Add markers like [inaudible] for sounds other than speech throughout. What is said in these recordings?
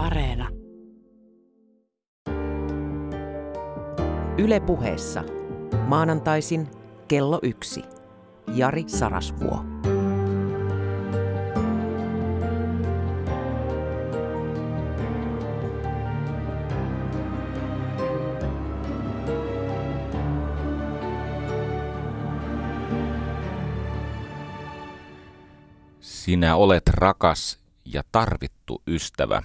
Areena. Yle puheessa. Maanantaisin kello yksi. Jari Sarasvuo. Sinä olet rakas ja tarvittu ystävä.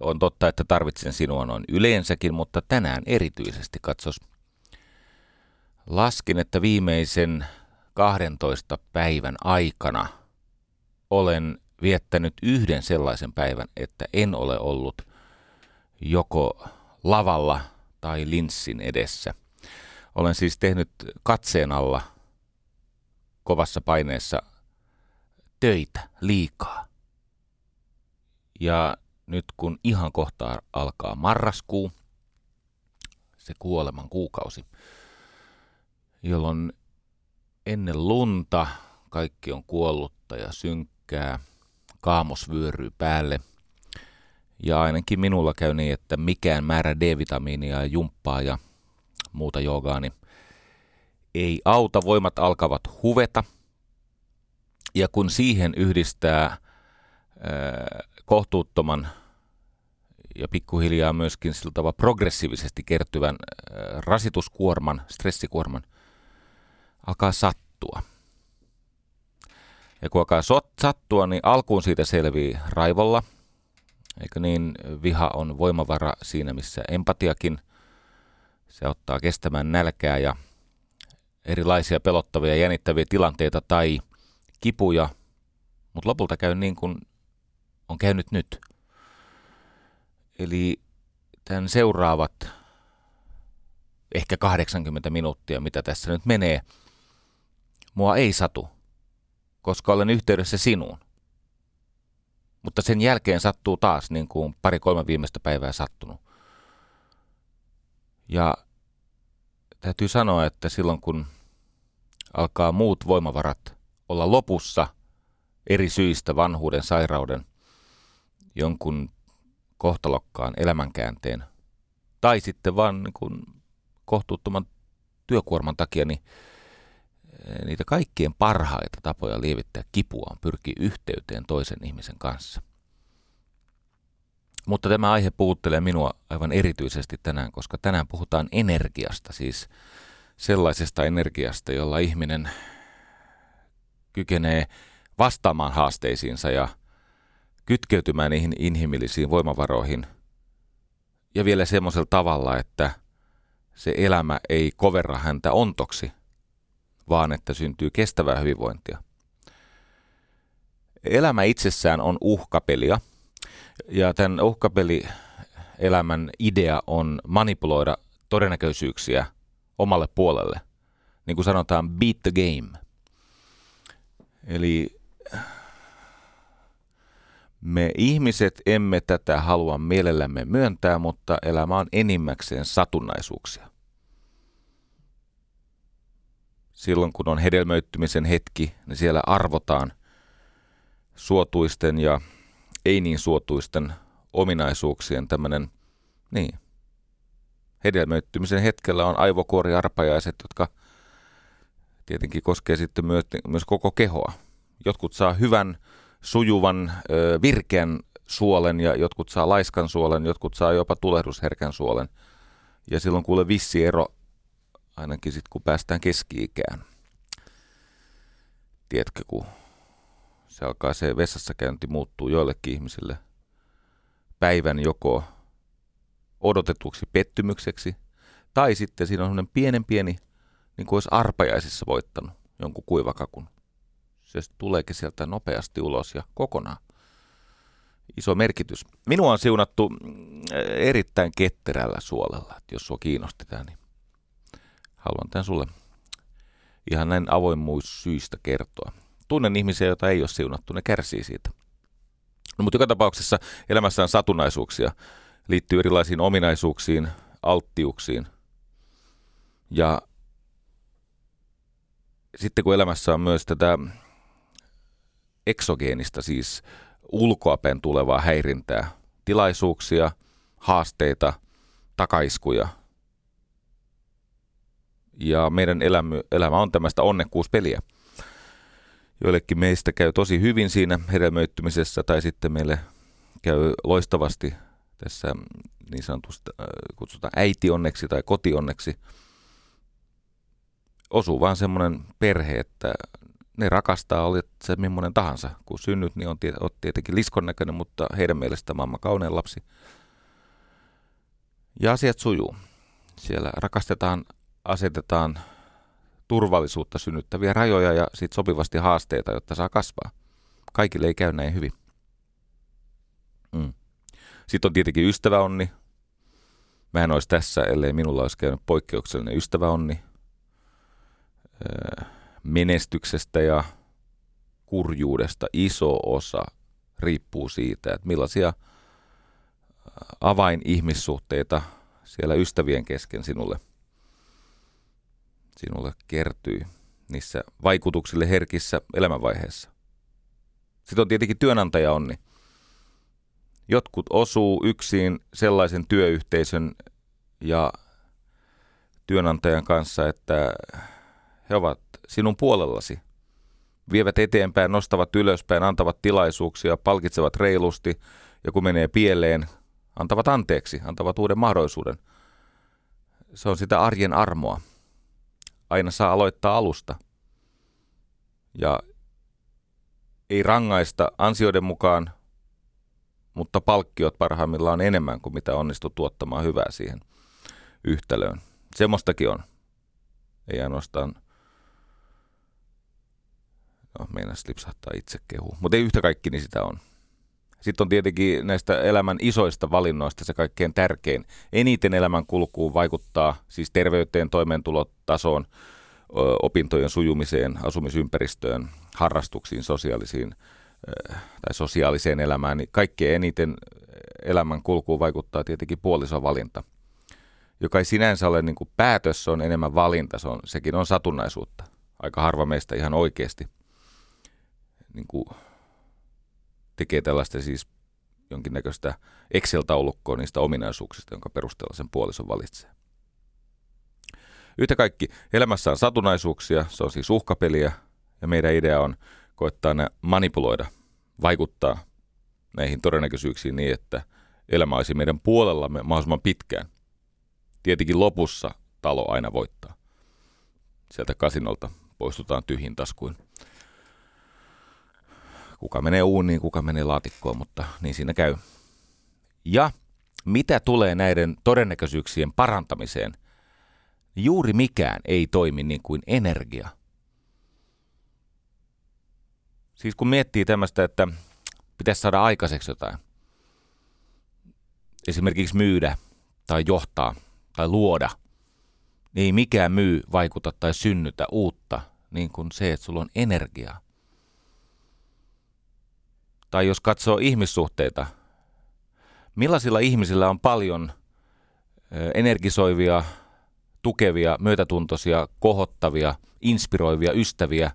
On totta, että tarvitsen sinua noin yleensäkin, mutta tänään erityisesti katsos. Laskin, että viimeisen 12 päivän aikana olen viettänyt yhden sellaisen päivän, että en ole ollut joko lavalla tai linssin edessä. Olen siis tehnyt katseen alla kovassa paineessa töitä liikaa. Ja nyt kun ihan kohta alkaa marraskuu, se kuoleman kuukausi, jolloin ennen lunta kaikki on kuollutta ja synkkää, kaamos vyöryy päälle. Ja ainakin minulla käy niin, että mikään määrä D-vitamiinia ja jumppaa ja muuta joogaani ei auta, voimat alkavat huveta. Ja kun siihen yhdistää ää, kohtuuttoman ja pikkuhiljaa myöskin sillä tavalla progressiivisesti kertyvän rasituskuorman, stressikuorman, alkaa sattua. Ja kun alkaa sattua, niin alkuun siitä selvii raivolla. Eikö niin, viha on voimavara siinä, missä empatiakin. Se ottaa kestämään nälkää ja erilaisia pelottavia ja jännittäviä tilanteita tai kipuja, mutta lopulta käy niin kuin on käynyt nyt. Eli tämän seuraavat ehkä 80 minuuttia, mitä tässä nyt menee, mua ei satu, koska olen yhteydessä sinuun. Mutta sen jälkeen sattuu taas, niin kuin pari-kolme viimeistä päivää sattunut. Ja täytyy sanoa, että silloin kun alkaa muut voimavarat olla lopussa eri syistä, vanhuuden, sairauden, jonkun kohtalokkaan elämänkäänteen tai sitten vaan niin kuin kohtuuttoman työkuorman takia, niin eh, niitä kaikkien parhaita tapoja lievittää kipua on pyrkiä yhteyteen toisen ihmisen kanssa. Mutta tämä aihe puhuttelee minua aivan erityisesti tänään, koska tänään puhutaan energiasta, siis sellaisesta energiasta, jolla ihminen kykenee vastaamaan haasteisiinsa ja kytkeytymään niihin inhimillisiin voimavaroihin ja vielä semmoisella tavalla, että se elämä ei koverra häntä ontoksi, vaan että syntyy kestävää hyvinvointia. Elämä itsessään on uhkapelia, ja tämän uhkapelielämän idea on manipuloida todennäköisyyksiä omalle puolelle. Niin kuin sanotaan, beat the game. Eli me ihmiset emme tätä halua mielellämme myöntää, mutta elämä on enimmäkseen satunnaisuuksia. Silloin kun on hedelmöittymisen hetki, niin siellä arvotaan suotuisten ja ei niin suotuisten ominaisuuksien tämmöinen, niin, hedelmöittymisen hetkellä on aivokuoriarpajaiset, jotka tietenkin koskee sitten myös, myös koko kehoa. Jotkut saa hyvän sujuvan, virkeän suolen ja jotkut saa laiskan suolen, jotkut saa jopa tulehdusherkän suolen. Ja silloin kuule vissi ero, ainakin sitten kun päästään keski-ikään. Tiedätkö, kun se alkaa se vessassa käynti muuttuu joillekin ihmisille päivän joko odotetuksi pettymykseksi, tai sitten siinä on sellainen pienen pieni, niin kuin olisi arpajaisissa voittanut jonkun kuivakakun se tuleekin sieltä nopeasti ulos ja kokonaan. Iso merkitys. Minua on siunattu mm, erittäin ketterällä suolella, että jos sua kiinnosti tämä, niin haluan tämän sulle ihan näin avoimuussyistä kertoa. Tunnen ihmisiä, joita ei ole siunattu, ne kärsii siitä. No, mutta joka tapauksessa elämässä on satunnaisuuksia, liittyy erilaisiin ominaisuuksiin, alttiuksiin. Ja sitten kun elämässä on myös tätä eksogeenista, siis ulkoapäin tulevaa häirintää, tilaisuuksia, haasteita, takaiskuja. Ja meidän elämä, elämä on tämmöistä onnekkuuspeliä. Joillekin meistä käy tosi hyvin siinä hedelmöittymisessä tai sitten meille käy loistavasti tässä niin sanotusta äh, kutsutaan äitionneksi tai kotionneksi. Osuu vaan semmoinen perhe, että ne rakastaa, oli se millainen tahansa. Kun synnyt, niin on, on tietenkin liskon näköinen, mutta heidän mielestä maailman kaunein lapsi. Ja asiat sujuu. Siellä rakastetaan, asetetaan turvallisuutta synnyttäviä rajoja ja sitten sopivasti haasteita, jotta saa kasvaa. Kaikille ei käy näin hyvin. Mm. Sitten on tietenkin ystäväonni. Mä en olisi tässä, ellei minulla olisi käynyt poikkeuksellinen ystäväonni. Öö, menestyksestä ja kurjuudesta iso osa riippuu siitä, että millaisia avainihmissuhteita siellä ystävien kesken sinulle, sinulle kertyy niissä vaikutuksille herkissä elämänvaiheessa. Sitten on tietenkin työnantaja onni. Jotkut osuu yksin sellaisen työyhteisön ja työnantajan kanssa, että he ovat sinun puolellasi. Vievät eteenpäin, nostavat ylöspäin, antavat tilaisuuksia, palkitsevat reilusti ja kun menee pieleen, antavat anteeksi, antavat uuden mahdollisuuden. Se on sitä arjen armoa. Aina saa aloittaa alusta. Ja ei rangaista ansioiden mukaan, mutta palkkiot parhaimmillaan enemmän kuin mitä onnistut tuottamaan hyvää siihen yhtälöön. Semmoistakin on. Ei ainoastaan No, meinas lipsahtaa itse kehu. Mutta ei yhtä kaikki, niin sitä on. Sitten on tietenkin näistä elämän isoista valinnoista se kaikkein tärkein. Eniten elämän kulkuun vaikuttaa siis terveyteen, toimeentulotasoon, opintojen sujumiseen, asumisympäristöön, harrastuksiin, sosiaalisiin tai sosiaaliseen elämään. Niin kaikkein eniten elämän kulkuun vaikuttaa tietenkin puolisovalinta, joka ei sinänsä ole niin kuin päätös, se on enemmän valinta, se on, sekin on satunnaisuutta. Aika harva meistä ihan oikeasti niin kuin tekee tällaista siis jonkinnäköistä Excel-taulukkoa niistä ominaisuuksista, jonka perusteella sen puolison valitsee. Yhtä kaikki, elämässä on satunnaisuuksia, se on siis uhkapeliä, ja meidän idea on koettaa ne manipuloida, vaikuttaa näihin todennäköisyyksiin niin, että elämä olisi meidän puolellamme mahdollisimman pitkään. Tietenkin lopussa talo aina voittaa. Sieltä kasinolta poistutaan tyhjin taskuin kuka menee uuniin, kuka menee laatikkoon, mutta niin siinä käy. Ja mitä tulee näiden todennäköisyyksien parantamiseen, juuri mikään ei toimi niin kuin energia. Siis kun miettii tämmöistä, että pitäisi saada aikaiseksi jotain, esimerkiksi myydä tai johtaa tai luoda, niin ei mikään myy, vaikuta tai synnytä uutta niin kuin se, että sulla on energiaa. Tai jos katsoo ihmissuhteita, millaisilla ihmisillä on paljon energisoivia, tukevia, myötätuntoisia, kohottavia, inspiroivia ystäviä,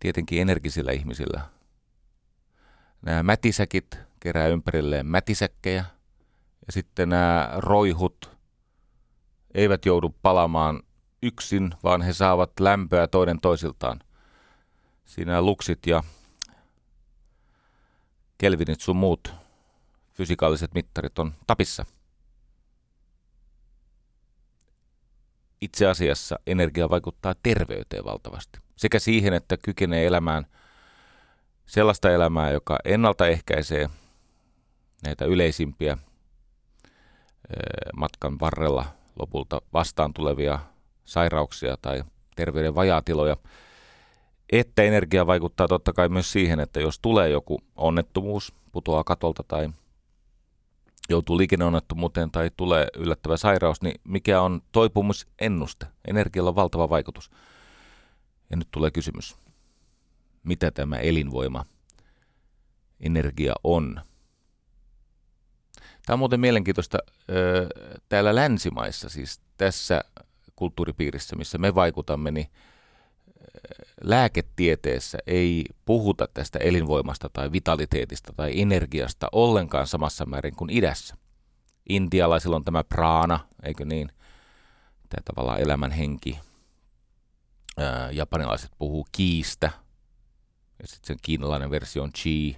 tietenkin energisillä ihmisillä. Nämä mätisäkit kerää ympärilleen mätisäkkejä ja sitten nämä roihut eivät joudu palamaan yksin, vaan he saavat lämpöä toinen toisiltaan. Siinä luksit ja Kelvinit sun muut fysikaaliset mittarit on tapissa. Itse asiassa energia vaikuttaa terveyteen valtavasti. Sekä siihen, että kykenee elämään sellaista elämää, joka ennaltaehkäisee näitä yleisimpiä matkan varrella lopulta vastaan tulevia sairauksia tai terveyden vajaatiloja – että energia vaikuttaa totta kai myös siihen, että jos tulee joku onnettomuus, putoaa katolta tai joutuu liikenneonnettomuuteen tai tulee yllättävä sairaus, niin mikä on toipumusennuste? Energialla on valtava vaikutus. Ja nyt tulee kysymys. Mitä tämä elinvoima energia on? Tämä on muuten mielenkiintoista. Täällä länsimaissa, siis tässä kulttuuripiirissä, missä me vaikutamme, niin lääketieteessä ei puhuta tästä elinvoimasta tai vitaliteetista tai energiasta ollenkaan samassa määrin kuin idässä. Intialaisilla on tämä prana, eikö niin? Tämä tavallaan elämän henki. Japanilaiset puhuu kiistä, ja sitten sen kiinalainen versio on chi.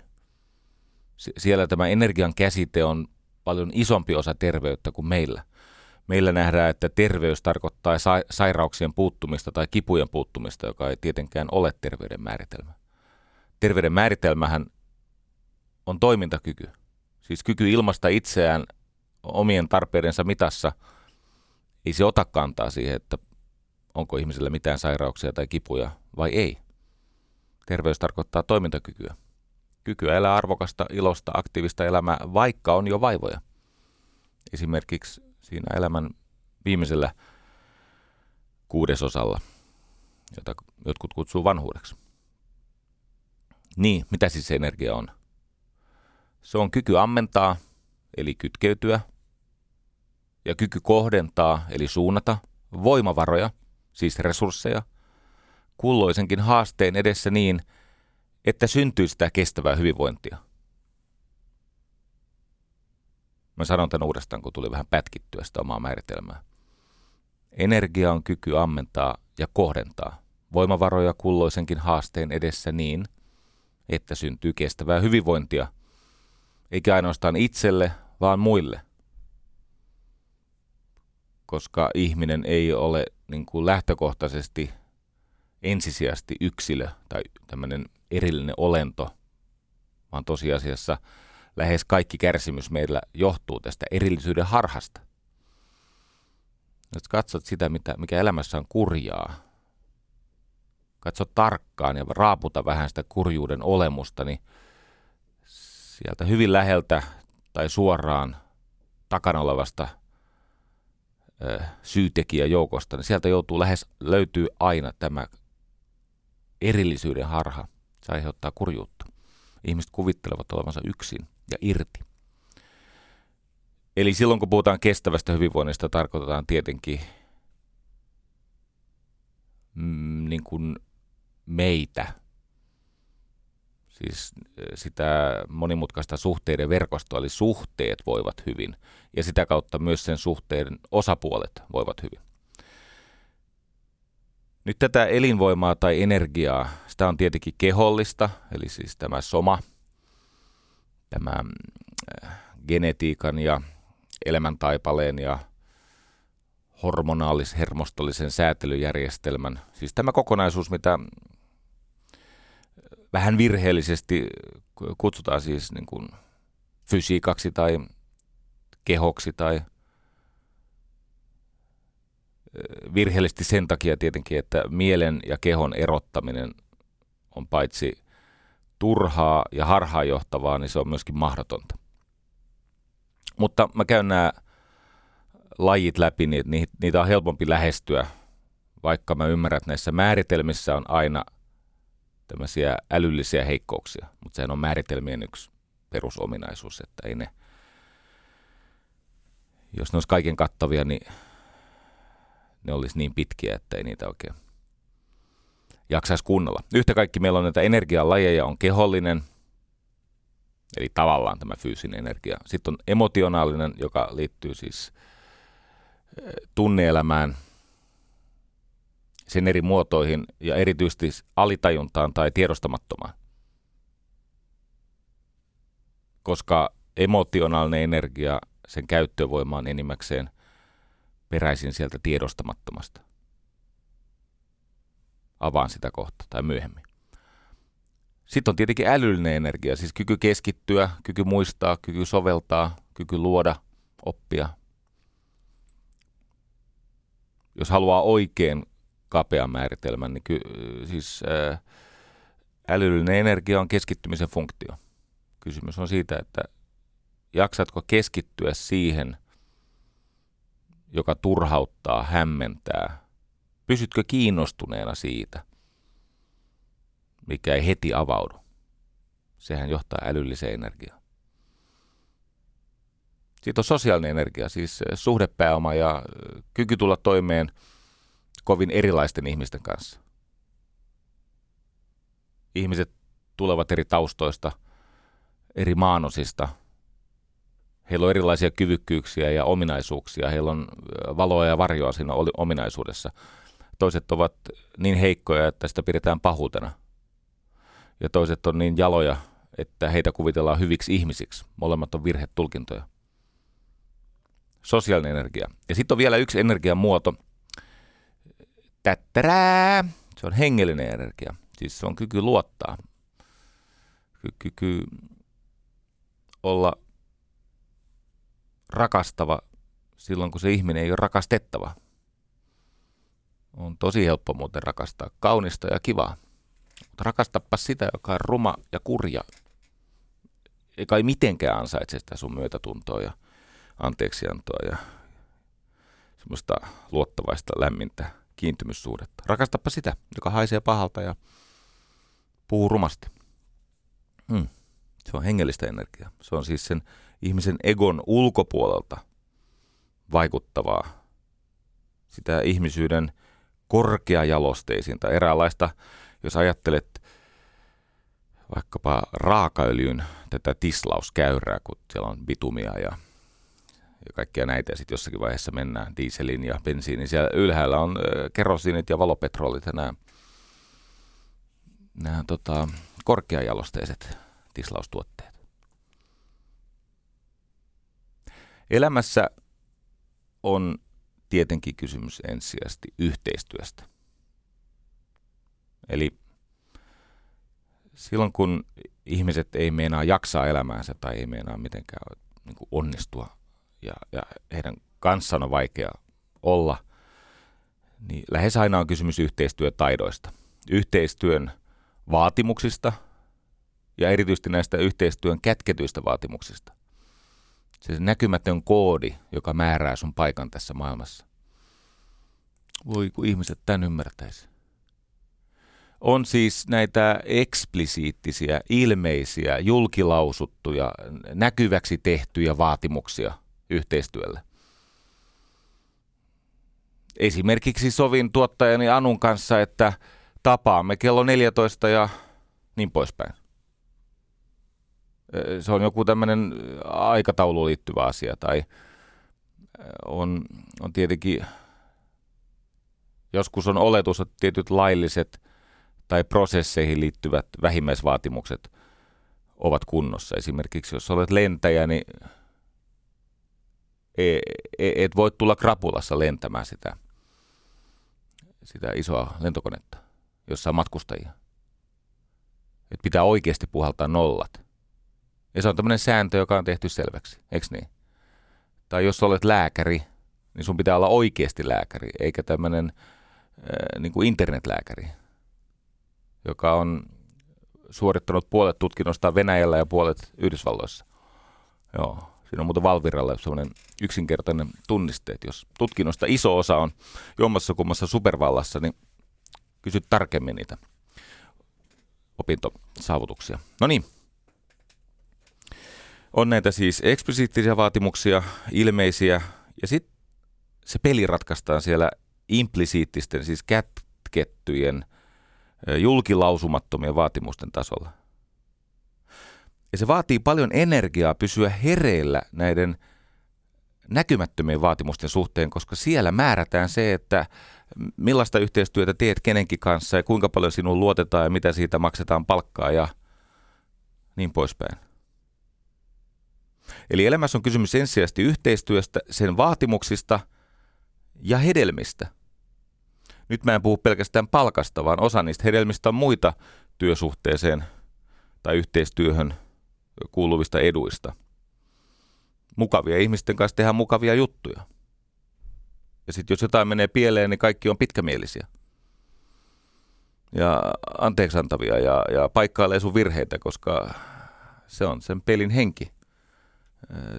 Siellä tämä energian käsite on paljon isompi osa terveyttä kuin meillä. Meillä nähdään, että terveys tarkoittaa sa- sairauksien puuttumista tai kipujen puuttumista, joka ei tietenkään ole terveyden määritelmä. Terveyden määritelmähän on toimintakyky. Siis kyky ilmasta itseään omien tarpeidensa mitassa. Ei se ota kantaa siihen, että onko ihmisellä mitään sairauksia tai kipuja vai ei. Terveys tarkoittaa toimintakykyä. Kykyä elää arvokasta, ilosta, aktiivista elämää, vaikka on jo vaivoja. Esimerkiksi siinä elämän viimeisellä kuudesosalla, jota jotkut kutsuu vanhuudeksi. Niin, mitä siis energia on? Se on kyky ammentaa, eli kytkeytyä, ja kyky kohdentaa, eli suunnata, voimavaroja, siis resursseja, kulloisenkin haasteen edessä niin, että syntyy sitä kestävää hyvinvointia. Mä sanon tämän uudestaan, kun tuli vähän pätkittyä sitä omaa määritelmää. Energia on kyky ammentaa ja kohdentaa voimavaroja kulloisenkin haasteen edessä niin, että syntyy kestävää hyvinvointia, eikä ainoastaan itselle, vaan muille. Koska ihminen ei ole niin kuin lähtökohtaisesti ensisijaisesti yksilö tai tämmöinen erillinen olento, vaan tosiasiassa – lähes kaikki kärsimys meillä johtuu tästä erillisyyden harhasta. Jos katsot sitä, mitä, mikä elämässä on kurjaa, katso tarkkaan ja raaputa vähän sitä kurjuuden olemusta, niin sieltä hyvin läheltä tai suoraan takana olevasta ö, syytekijäjoukosta, niin sieltä joutuu lähes, löytyy aina tämä erillisyyden harha. Se aiheuttaa kurjuutta. Ihmiset kuvittelevat olevansa yksin ja irti. Eli silloin kun puhutaan kestävästä hyvinvoinnista, tarkoitetaan tietenkin mm, niin kuin meitä, siis eh, sitä monimutkaista suhteiden verkostoa, eli suhteet voivat hyvin, ja sitä kautta myös sen suhteen osapuolet voivat hyvin. Nyt tätä elinvoimaa tai energiaa, sitä on tietenkin kehollista, eli siis tämä soma – tämä äh, genetiikan ja elämäntaipaleen ja hormonaalis-hermostollisen säätelyjärjestelmän, siis tämä kokonaisuus, mitä vähän virheellisesti kutsutaan siis niin kuin fysiikaksi tai kehoksi tai äh, virheellisesti sen takia tietenkin, että mielen ja kehon erottaminen on paitsi turhaa ja harhaanjohtavaa, niin se on myöskin mahdotonta. Mutta mä käyn nämä lajit läpi, niin niitä on helpompi lähestyä, vaikka mä ymmärrän, että näissä määritelmissä on aina tämmöisiä älyllisiä heikkouksia, mutta sehän on määritelmien yksi perusominaisuus, että ei ne, jos ne olisi kaiken kattavia, niin ne olisi niin pitkiä, että ei niitä oikein jaksaisi kunnolla. Yhtä kaikki meillä on näitä energialajeja, on kehollinen, eli tavallaan tämä fyysinen energia. Sitten on emotionaalinen, joka liittyy siis eh, tunneelämään, sen eri muotoihin ja erityisesti alitajuntaan tai tiedostamattomaan. Koska emotionaalinen energia, sen käyttövoima on enimmäkseen peräisin sieltä tiedostamattomasta. Avaan sitä kohta tai myöhemmin. Sitten on tietenkin älyllinen energia, siis kyky keskittyä, kyky muistaa, kyky soveltaa, kyky luoda, oppia. Jos haluaa oikein kapean määritelmän, niin ky, siis ää, älyllinen energia on keskittymisen funktio. Kysymys on siitä, että jaksatko keskittyä siihen, joka turhauttaa, hämmentää, Pysytkö kiinnostuneena siitä, mikä ei heti avaudu? Sehän johtaa älylliseen energiaan. Sitten on sosiaalinen energia, siis suhdepääoma ja kyky tulla toimeen kovin erilaisten ihmisten kanssa. ihmiset tulevat eri taustoista, eri maanosista. Heillä on erilaisia kyvykkyyksiä ja ominaisuuksia. Heillä on valoa ja varjoa siinä ominaisuudessa. Toiset ovat niin heikkoja, että sitä pidetään pahuutena. Ja toiset on niin jaloja, että heitä kuvitellaan hyviksi ihmisiksi. Molemmat on virhetulkintoja. Sosiaalinen energia. Ja sitten on vielä yksi energian muoto. Tättärää. Se on hengellinen energia. Siis se on kyky luottaa. Kyky olla rakastava silloin, kun se ihminen ei ole rakastettava. On tosi helppo muuten rakastaa kaunista ja kivaa. Mutta rakastapa sitä, joka on ruma ja kurja. Eikä ei mitenkään ansaitse sitä sun myötätuntoa ja anteeksiantoa ja semmoista luottavaista, lämmintä kiintymyssuhdetta. Rakastapa sitä, joka haisee pahalta ja puhuu rumasti. Hmm. Se on hengellistä energiaa. Se on siis sen ihmisen egon ulkopuolelta vaikuttavaa, sitä ihmisyyden korkeajalosteisinta, eräänlaista, jos ajattelet vaikkapa raakaöljyn tätä tislauskäyrää, kun siellä on bitumia ja, ja kaikkia näitä, ja sitten jossakin vaiheessa mennään dieselin ja bensiinin. Siellä ylhäällä on kerosiinit ja valopetrolit ja nämä, nämä tota, korkeajalosteiset tislaustuotteet. Elämässä on tietenkin kysymys ensisijaisesti yhteistyöstä. Eli silloin kun ihmiset ei meinaa jaksaa elämäänsä tai ei meinaa mitenkään niin kuin onnistua ja, ja heidän kanssaan on vaikea olla, niin lähes aina on kysymys yhteistyötaidoista, yhteistyön vaatimuksista ja erityisesti näistä yhteistyön kätketyistä vaatimuksista se näkymätön koodi, joka määrää sun paikan tässä maailmassa. Voi kun ihmiset tämän ymmärtäisi. On siis näitä eksplisiittisiä, ilmeisiä, julkilausuttuja, näkyväksi tehtyjä vaatimuksia yhteistyölle. Esimerkiksi sovin tuottajani Anun kanssa, että tapaamme kello 14 ja niin poispäin se on joku tämmöinen aikatauluun liittyvä asia tai on, on tietenkin, joskus on oletus, että tietyt lailliset tai prosesseihin liittyvät vähimmäisvaatimukset ovat kunnossa. Esimerkiksi jos olet lentäjä, niin e, e, et voi tulla krapulassa lentämään sitä, sitä isoa lentokonetta, jossa on matkustajia. Et pitää oikeasti puhaltaa nollat. Ja se on tämmöinen sääntö, joka on tehty selväksi, eikö niin? Tai jos olet lääkäri, niin sun pitää olla oikeasti lääkäri, eikä tämmöinen äh, niin kuin internetlääkäri, joka on suorittanut puolet tutkinnosta Venäjällä ja puolet Yhdysvalloissa. Joo, siinä on muuten Valviralle semmoinen yksinkertainen tunniste, että jos tutkinnosta iso osa on jommassa kummassa supervallassa, niin kysyt tarkemmin niitä opintosaavutuksia. No niin, on näitä siis eksplisiittisiä vaatimuksia, ilmeisiä, ja sitten se peli ratkaistaan siellä implisiittisten, siis kätkettyjen, julkilausumattomien vaatimusten tasolla. Ja se vaatii paljon energiaa pysyä hereillä näiden näkymättömien vaatimusten suhteen, koska siellä määrätään se, että millaista yhteistyötä teet kenenkin kanssa ja kuinka paljon sinun luotetaan ja mitä siitä maksetaan palkkaa ja niin poispäin. Eli elämässä on kysymys ensisijaisesti yhteistyöstä, sen vaatimuksista ja hedelmistä. Nyt mä en puhu pelkästään palkasta, vaan osa niistä hedelmistä on muita työsuhteeseen tai yhteistyöhön kuuluvista eduista. Mukavia ihmisten kanssa tehdään mukavia juttuja. Ja sitten jos jotain menee pieleen, niin kaikki on pitkämielisiä. Ja anteeksiantavia ja, ja paikkailee sun virheitä, koska se on sen pelin henki.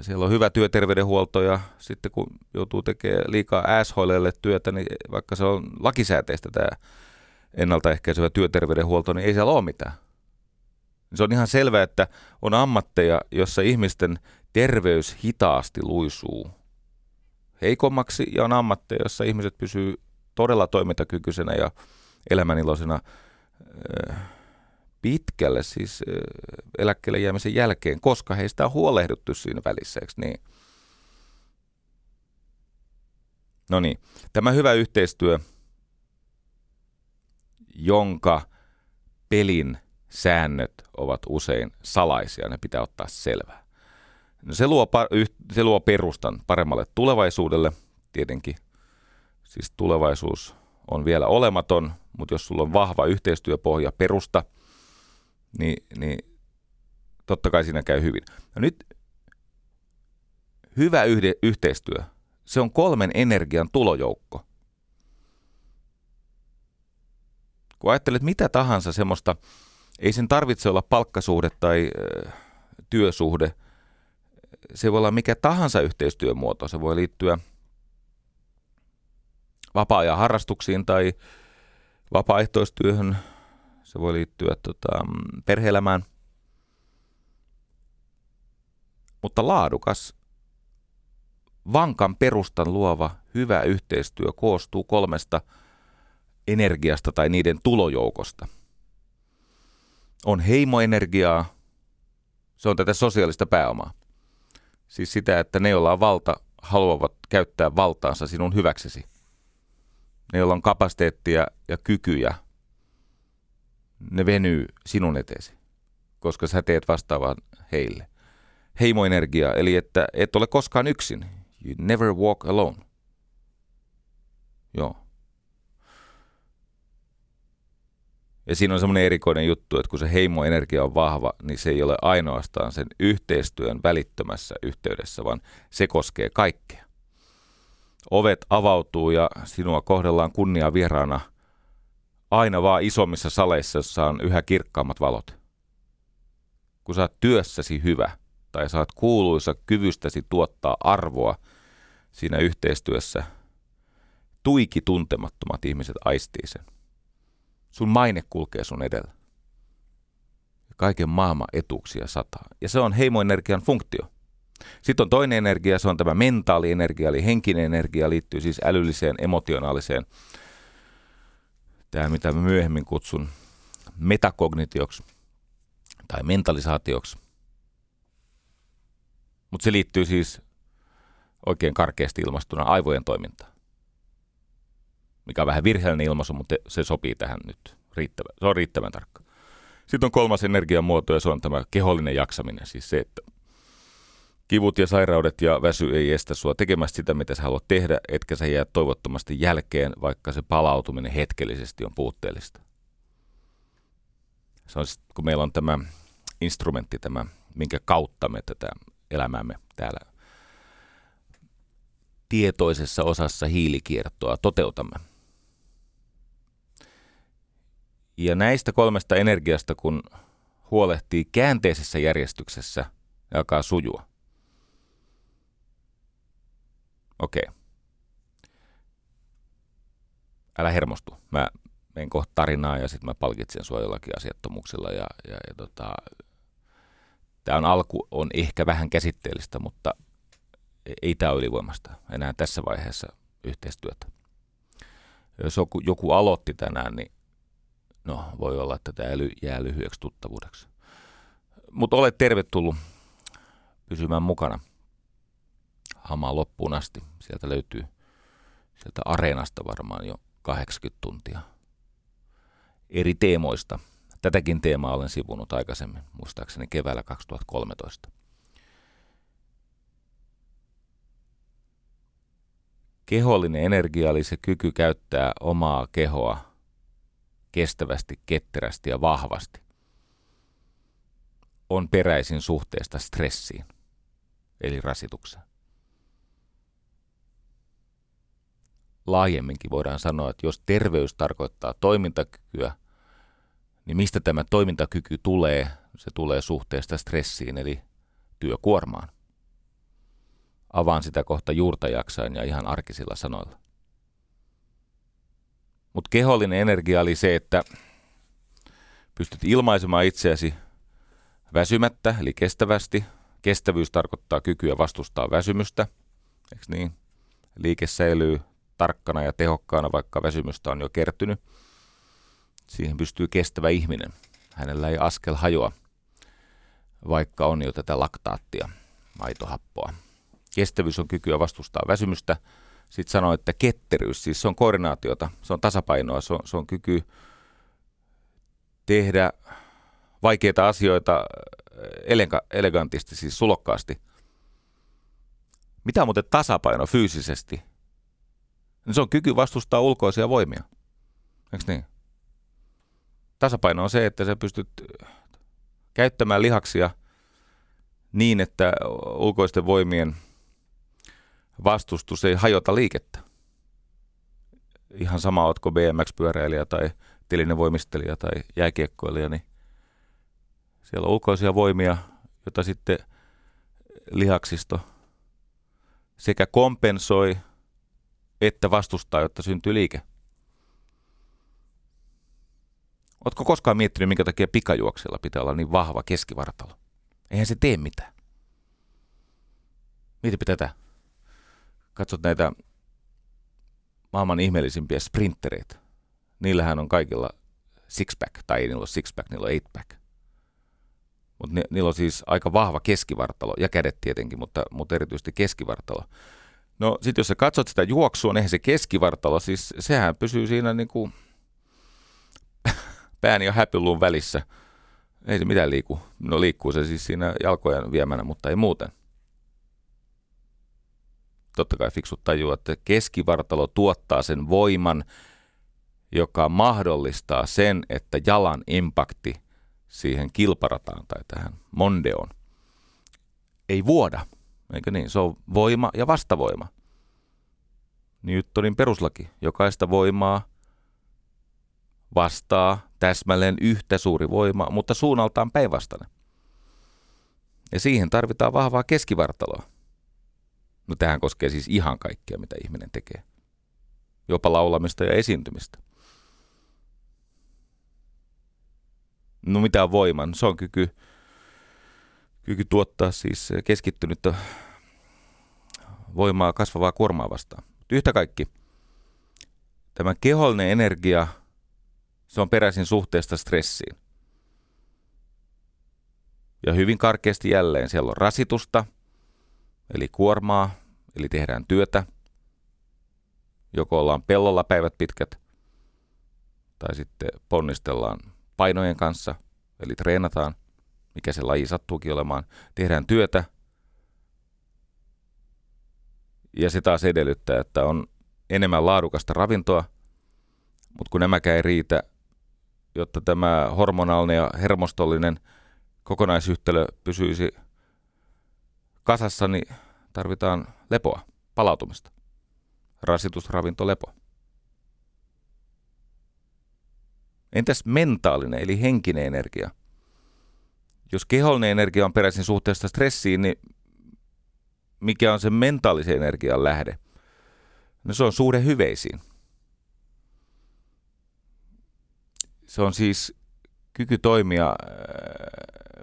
Siellä on hyvä työterveydenhuolto ja sitten kun joutuu tekemään liikaa asshoileille työtä, niin vaikka se on lakisääteistä tämä ennaltaehkäisevä työterveydenhuolto, niin ei siellä ole mitään. Se on ihan selvää, että on ammatteja, jossa ihmisten terveys hitaasti luisuu heikommaksi ja on ammatteja, jossa ihmiset pysyy todella toimintakykyisenä ja elämäniloisena pitkälle siis eläkkeelle jäämisen jälkeen, koska heistä on huolehdittu siinä välissä, eikö niin? No niin, tämä hyvä yhteistyö, jonka pelin säännöt ovat usein salaisia, ne pitää ottaa selvää. No se, luo, se luo perustan paremmalle tulevaisuudelle, tietenkin. Siis tulevaisuus on vielä olematon, mutta jos sulla on vahva yhteistyöpohja perusta, niin, niin totta kai siinä käy hyvin. No nyt hyvä yhde, yhteistyö, se on kolmen energian tulojoukko. Kun ajattelet mitä tahansa semmoista, ei sen tarvitse olla palkkasuhde tai ö, työsuhde, se voi olla mikä tahansa yhteistyömuoto, se voi liittyä vapaa-ajan harrastuksiin tai vapaaehtoistyöhön, se voi liittyä tota, perheelämään. Mutta laadukas, vankan perustan luova, hyvä yhteistyö koostuu kolmesta energiasta tai niiden tulojoukosta. On heimoenergiaa, se on tätä sosiaalista pääomaa. Siis sitä, että ne, joilla on valta, haluavat käyttää valtaansa sinun hyväksesi. Ne, joilla on kapasiteettia ja kykyjä ne venyy sinun eteesi, koska sä teet vastaavan heille. Heimoenergia, eli että et ole koskaan yksin. You never walk alone. Joo. Ja siinä on semmoinen erikoinen juttu, että kun se heimoenergia on vahva, niin se ei ole ainoastaan sen yhteistyön välittömässä yhteydessä, vaan se koskee kaikkea. Ovet avautuu ja sinua kohdellaan kunnia vieraana – aina vaan isommissa saleissa, jossa on yhä kirkkaammat valot. Kun sä oot työssäsi hyvä tai saat kuuluisa kyvystäsi tuottaa arvoa siinä yhteistyössä, tuiki tuntemattomat ihmiset aistii sen. Sun maine kulkee sun edellä. Kaiken maailman etuuksia sataa. Ja se on heimoenergian funktio. Sitten on toinen energia, se on tämä mentaalienergia, eli henkinen energia liittyy siis älylliseen, emotionaaliseen tämä, mitä mä myöhemmin kutsun metakognitioksi tai mentalisaatioksi. Mutta se liittyy siis oikein karkeasti ilmastuna aivojen toimintaan. Mikä on vähän virheellinen ilmaisu, mutta se sopii tähän nyt. Riittävä, se on riittävän tarkka. Sitten on kolmas energiamuoto ja se on tämä kehollinen jaksaminen. Siis se, että Kivut ja sairaudet ja väsy ei estä sua tekemästä sitä, mitä sä haluat tehdä, etkä sä jää toivottomasti jälkeen, vaikka se palautuminen hetkellisesti on puutteellista. Se on sit, kun meillä on tämä instrumentti, tämä, minkä kautta me tätä elämäämme täällä tietoisessa osassa hiilikiertoa toteutamme. Ja näistä kolmesta energiasta, kun huolehtii käänteisessä järjestyksessä, alkaa sujua – Okei. Okay. Älä hermostu. Mä menen kohta tarinaa ja sitten mä palkitsen sua jollakin asiattomuuksilla. Ja, ja, ja tota, tämä on alku on ehkä vähän käsitteellistä, mutta ei tämä ole ylivoimasta enää tässä vaiheessa yhteistyötä. Jos joku, joku aloitti tänään, niin no, voi olla, että tämä jää lyhyeksi tuttavuudeksi. Mutta olet tervetullut pysymään mukana – hamaa loppuun asti. Sieltä löytyy sieltä areenasta varmaan jo 80 tuntia eri teemoista. Tätäkin teemaa olen sivunut aikaisemmin, muistaakseni keväällä 2013. Kehollinen energia, eli se kyky käyttää omaa kehoa kestävästi, ketterästi ja vahvasti, on peräisin suhteesta stressiin, eli rasitukseen. Laajemminkin voidaan sanoa, että jos terveys tarkoittaa toimintakykyä, niin mistä tämä toimintakyky tulee? Se tulee suhteesta stressiin, eli työkuormaan. Avaan sitä kohta juurta jaksain ja ihan arkisilla sanoilla. Mutta kehollinen energia oli se, että pystyt ilmaisemaan itseäsi väsymättä, eli kestävästi. Kestävyys tarkoittaa kykyä vastustaa väsymystä, eikö niin? Liike säilyy tarkkana ja tehokkaana, vaikka väsymystä on jo kertynyt. Siihen pystyy kestävä ihminen. Hänellä ei askel hajoa, vaikka on jo tätä laktaattia, maitohappoa. Kestävyys on kykyä vastustaa väsymystä. Sitten sanoo, että ketteryys, siis se on koordinaatiota, se on tasapainoa, se on, se on kyky tehdä vaikeita asioita elega, elegantisti, siis sulokkaasti. Mitä muuten tasapaino fyysisesti? Se on kyky vastustaa ulkoisia voimia. Eikö niin? Tasapaino on se, että sä pystyt käyttämään lihaksia niin, että ulkoisten voimien vastustus ei hajota liikettä. Ihan sama, ootko BMX-pyöräilijä tai tilinen voimistelija tai jääkiekkoilija, niin siellä on ulkoisia voimia, joita sitten lihaksisto sekä kompensoi että vastustaa, jotta syntyy liike. Oletko koskaan miettinyt, minkä takia pikajuoksella pitää olla niin vahva keskivartalo? Eihän se tee mitään. Mietipä tätä. Katsot näitä maailman ihmeellisimpiä sprinttereitä. Niillähän on kaikilla six-pack, tai ei niillä ole six-pack, niillä on eight-pack. Mutta ni, niillä on siis aika vahva keskivartalo, ja kädet tietenkin, mutta, mutta erityisesti keskivartalo. No sitten jos sä katsot sitä juoksua, niin eihän se keskivartalo, siis sehän pysyy siinä niin kuin [laughs] pään ja häpyluun välissä. Ei se mitään liiku. No liikkuu se siis siinä jalkojen viemänä, mutta ei muuten. Totta kai fiksut tajuu, että keskivartalo tuottaa sen voiman, joka mahdollistaa sen, että jalan impakti siihen kilparataan tai tähän mondeon ei vuoda. Eikö niin? Se on voima ja vastavoima. Newtonin peruslaki. Jokaista voimaa vastaa täsmälleen yhtä suuri voima, mutta suunnaltaan päinvastainen. Ja siihen tarvitaan vahvaa keskivartaloa. No tähän koskee siis ihan kaikkea, mitä ihminen tekee. Jopa laulamista ja esiintymistä. No mitä on voiman? Se on kyky, kyky tuottaa siis keskittynyttä voimaa kasvavaa kuormaa vastaan. Yhtä kaikki, tämä kehollinen energia, se on peräisin suhteesta stressiin. Ja hyvin karkeasti jälleen siellä on rasitusta, eli kuormaa, eli tehdään työtä. Joko ollaan pellolla päivät pitkät, tai sitten ponnistellaan painojen kanssa, eli treenataan, mikä se laji sattuukin olemaan. Tehdään työtä, ja se taas edellyttää, että on enemmän laadukasta ravintoa, mutta kun nämäkään ei riitä, jotta tämä hormonaalinen ja hermostollinen kokonaisyhtälö pysyisi kasassa, niin tarvitaan lepoa, palautumista. Rasitus, ravinto, lepo. Entäs mentaalinen eli henkinen energia? Jos kehollinen energia on peräisin suhteesta stressiin, niin mikä on se mentaalisen energian lähde? No se on suhde hyveisiin. Se on siis kyky toimia äh,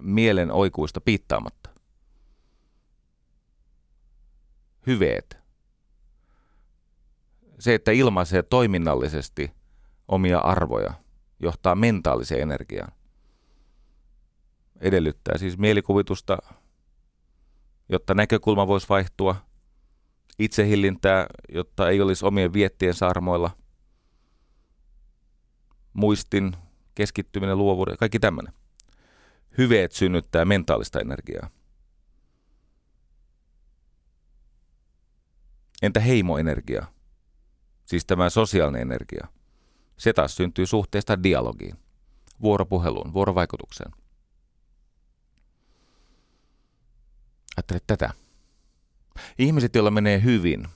mielen oikuista piittaamatta. Hyveet. Se, että ilmaisee toiminnallisesti omia arvoja, johtaa mentaaliseen energiaan. Edellyttää siis mielikuvitusta, jotta näkökulma voisi vaihtua, itsehillintää, jotta ei olisi omien viettien sarmoilla, muistin, keskittyminen, luovuuden, kaikki tämmöinen. Hyveet synnyttää mentaalista energiaa. Entä heimoenergia? Siis tämä sosiaalinen energia. Se taas syntyy suhteesta dialogiin, vuoropuheluun, vuorovaikutukseen. Ajattele tätä. Ihmiset, joilla menee hyvin,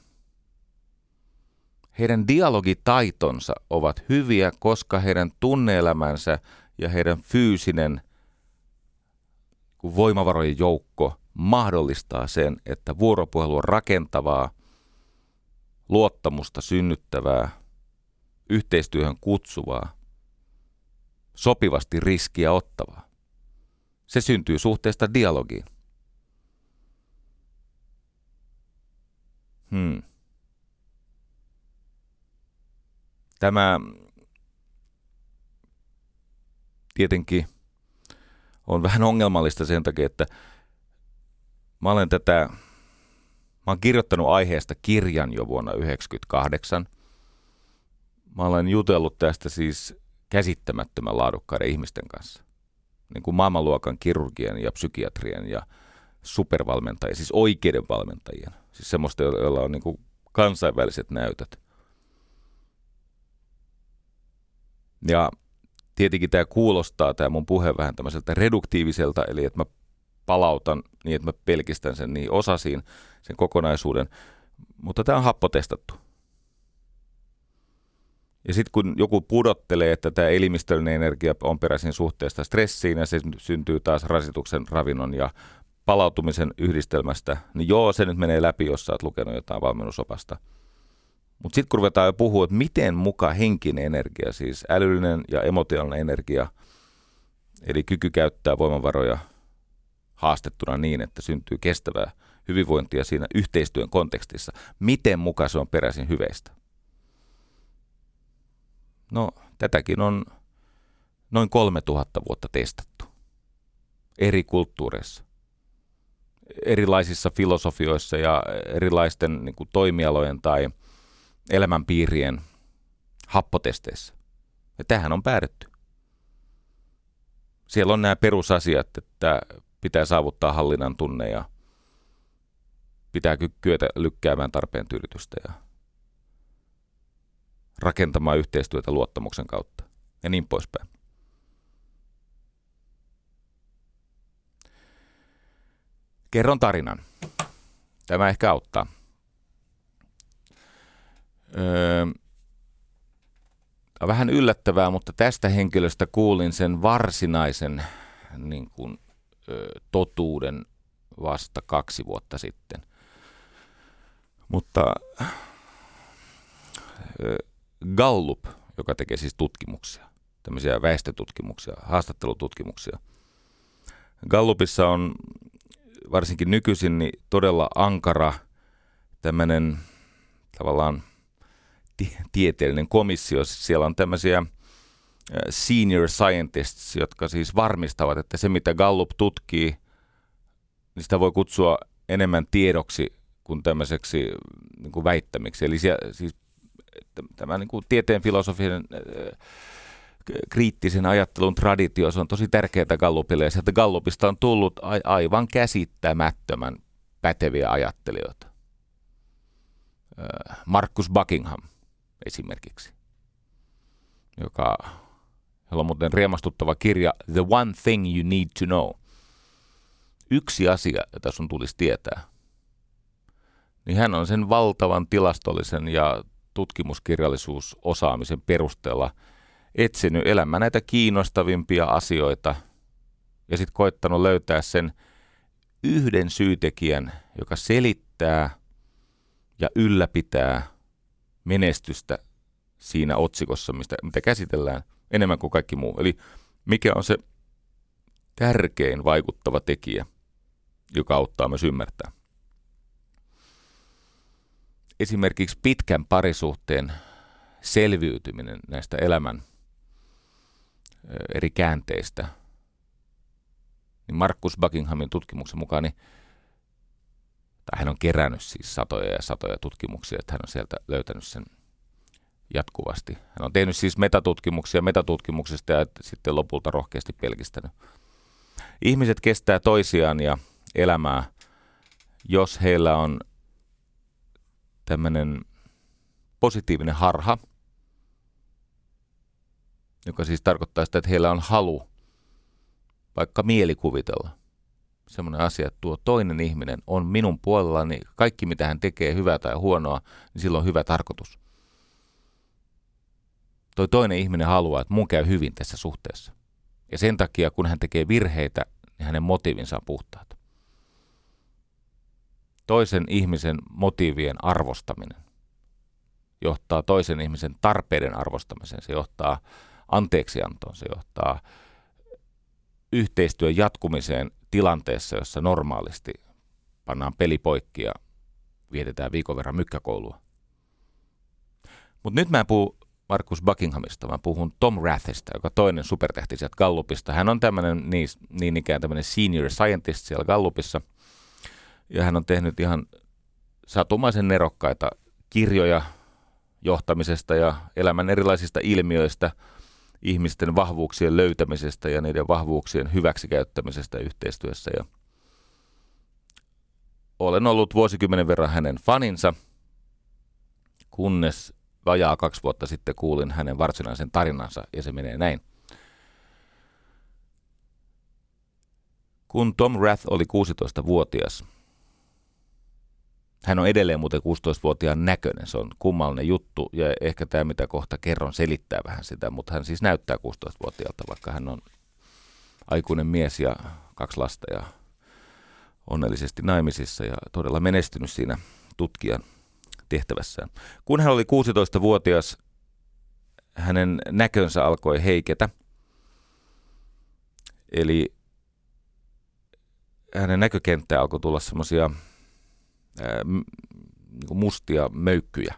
heidän dialogitaitonsa ovat hyviä, koska heidän tunneelämänsä ja heidän fyysinen voimavarojen joukko mahdollistaa sen, että vuoropuhelu on rakentavaa, luottamusta synnyttävää, yhteistyöhön kutsuvaa, sopivasti riskiä ottavaa. Se syntyy suhteesta dialogiin. Hmm. Tämä tietenkin on vähän ongelmallista sen takia, että mä olen tätä, mä olen kirjoittanut aiheesta kirjan jo vuonna 1998. Mä olen jutellut tästä siis käsittämättömän laadukkaiden ihmisten kanssa. Niin kuin maailmanluokan kirurgien ja psykiatrien ja supervalmentajien, siis oikeiden valmentajien. Siis semmoista, joilla on niin kuin kansainväliset näytöt. Ja tietenkin tämä kuulostaa, tämä mun puhe vähän tämmöiseltä reduktiiviselta, eli että mä palautan niin, että mä pelkistän sen niin osasiin, sen kokonaisuuden. Mutta tämä on happotestattu. Ja sitten kun joku pudottelee, että tämä elimistöllinen energia on peräisin suhteesta stressiin ja se syntyy taas rasituksen, ravinnon ja palautumisen yhdistelmästä, niin joo, se nyt menee läpi, jos sä oot lukenut jotain valmennusopasta. Mutta sitten kun ruvetaan jo puhua, että miten muka henkinen energia, siis älyllinen ja emotionaalinen energia, eli kyky käyttää voimavaroja haastettuna niin, että syntyy kestävää hyvinvointia siinä yhteistyön kontekstissa, miten muka se on peräisin hyveistä? No, tätäkin on noin 3000 vuotta testattu eri kulttuureissa, erilaisissa filosofioissa ja erilaisten niin kuin, toimialojen tai elämänpiirien happotesteissä. Ja tähän on päädytty. Siellä on nämä perusasiat, että pitää saavuttaa hallinnan tunne ja pitää kyetä lykkäämään tarpeen tyydytystä ja rakentamaan yhteistyötä luottamuksen kautta ja niin poispäin. Kerron tarinan. Tämä ehkä auttaa. Öö, vähän yllättävää, mutta tästä henkilöstä kuulin sen varsinaisen niin kuin, ö, totuuden vasta kaksi vuotta sitten. Mutta ö, Gallup, joka tekee siis tutkimuksia, tämmöisiä väestötutkimuksia, haastattelututkimuksia. Gallupissa on varsinkin nykyisin niin todella ankara tämmöinen tavallaan tieteellinen komissio. Siellä on tämmöisiä senior scientists, jotka siis varmistavat, että se mitä Gallup tutkii, niin sitä voi kutsua enemmän tiedoksi kuin tämmöiseksi niin kuin väittämiksi. Eli siellä, siis tämä niin kuin tieteen filosofinen kriittisen ajattelun traditio, se on tosi tärkeää Gallupille, ja sieltä Gallupista on tullut a- aivan käsittämättömän päteviä ajattelijoita. Markus Buckingham esimerkiksi, joka, jolla on muuten riemastuttava kirja The One Thing You Need to Know. Yksi asia, jota sun tulisi tietää, niin hän on sen valtavan tilastollisen ja tutkimuskirjallisuusosaamisen perusteella etsinyt elämään näitä kiinnostavimpia asioita ja sitten koettanut löytää sen yhden syytekijän, joka selittää ja ylläpitää menestystä siinä otsikossa, mistä, mitä käsitellään enemmän kuin kaikki muu. Eli mikä on se tärkein vaikuttava tekijä, joka auttaa myös ymmärtää esimerkiksi pitkän parisuhteen selviytyminen näistä elämän eri käänteistä, niin Markus Buckinghamin tutkimuksen mukaan, niin, tai hän on kerännyt siis satoja ja satoja tutkimuksia, että hän on sieltä löytänyt sen jatkuvasti. Hän on tehnyt siis metatutkimuksia metatutkimuksesta ja sitten lopulta rohkeasti pelkistänyt. Ihmiset kestää toisiaan ja elämää, jos heillä on tämmöinen positiivinen harha, joka siis tarkoittaa sitä, että heillä on halu vaikka mielikuvitella semmoinen asia, että tuo toinen ihminen on minun puolellani, kaikki mitä hän tekee, hyvää tai huonoa, niin sillä on hyvä tarkoitus. Toi toinen ihminen haluaa, että mun käy hyvin tässä suhteessa. Ja sen takia, kun hän tekee virheitä, niin hänen motiivinsa on puhtaat toisen ihmisen motiivien arvostaminen johtaa toisen ihmisen tarpeiden arvostamiseen, se johtaa anteeksiantoon, se johtaa yhteistyön jatkumiseen tilanteessa, jossa normaalisti pannaan peli poikki ja vietetään viikon verran mykkäkoulua. Mutta nyt mä en puhu Markus Buckinghamista, vaan puhun Tom Rathista, joka toinen supertähti sieltä Gallupista. Hän on tämmöinen niin, niin ikään tämmöinen senior scientist siellä Gallupissa. Ja hän on tehnyt ihan satumaisen nerokkaita kirjoja johtamisesta ja elämän erilaisista ilmiöistä, ihmisten vahvuuksien löytämisestä ja niiden vahvuuksien hyväksikäyttämisestä yhteistyössä. Ja olen ollut vuosikymmenen verran hänen faninsa, kunnes vajaa kaksi vuotta sitten kuulin hänen varsinaisen tarinansa, ja se menee näin. Kun Tom Rath oli 16-vuotias, hän on edelleen muuten 16-vuotiaan näköinen, se on kummallinen juttu, ja ehkä tämä, mitä kohta kerron, selittää vähän sitä, mutta hän siis näyttää 16-vuotiaalta, vaikka hän on aikuinen mies ja kaksi lasta ja onnellisesti naimisissa ja todella menestynyt siinä tutkijan tehtävässään. Kun hän oli 16-vuotias, hänen näkönsä alkoi heiketä. Eli hänen näkökenttään alkoi tulla semmoisia niin mustia möykkyjä.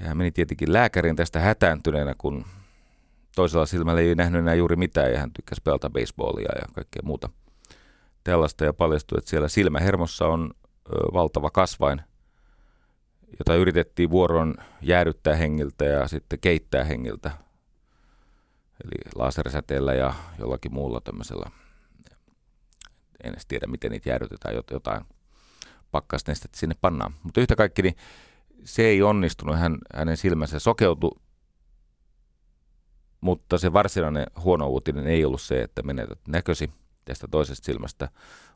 Ja hän meni tietenkin lääkärin tästä hätääntyneenä, kun toisella silmällä ei nähnyt enää juuri mitään ja hän tykkäsi pelata baseballia ja kaikkea muuta tällaista ja paljastui, että siellä silmähermossa on valtava kasvain – jota yritettiin vuoron jäädyttää hengiltä ja sitten keittää hengiltä. Eli lasersäteellä ja jollakin muulla tämmöisellä, en edes tiedä miten niitä jäädytetään, jotain pakkasnestettä sinne pannaan. Mutta yhtä kaikki, niin se ei onnistunut, hän, hänen silmänsä sokeutui, mutta se varsinainen huono uutinen ei ollut se, että menetät näkösi tästä toisesta silmästä,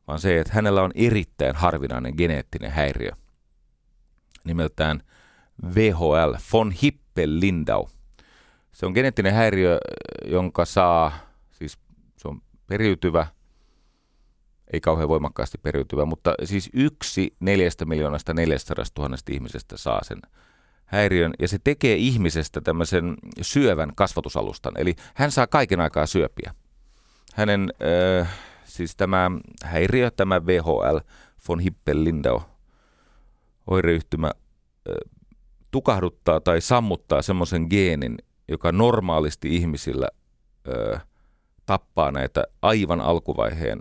vaan se, että hänellä on erittäin harvinainen geneettinen häiriö – nimeltään VHL, von Hippel-Lindau. Se on geneettinen häiriö, jonka saa, siis se on periytyvä, ei kauhean voimakkaasti periytyvä, mutta siis yksi neljästä miljoonasta neljästäsadasta tuhannesta ihmisestä saa sen häiriön, ja se tekee ihmisestä tämmöisen syövän kasvatusalustan, eli hän saa kaiken aikaa syöpiä. Hänen, äh, siis tämä häiriö, tämä VHL, von Hippel-Lindau, oireyhtymä tukahduttaa tai sammuttaa semmoisen geenin, joka normaalisti ihmisillä ö, tappaa näitä aivan alkuvaiheen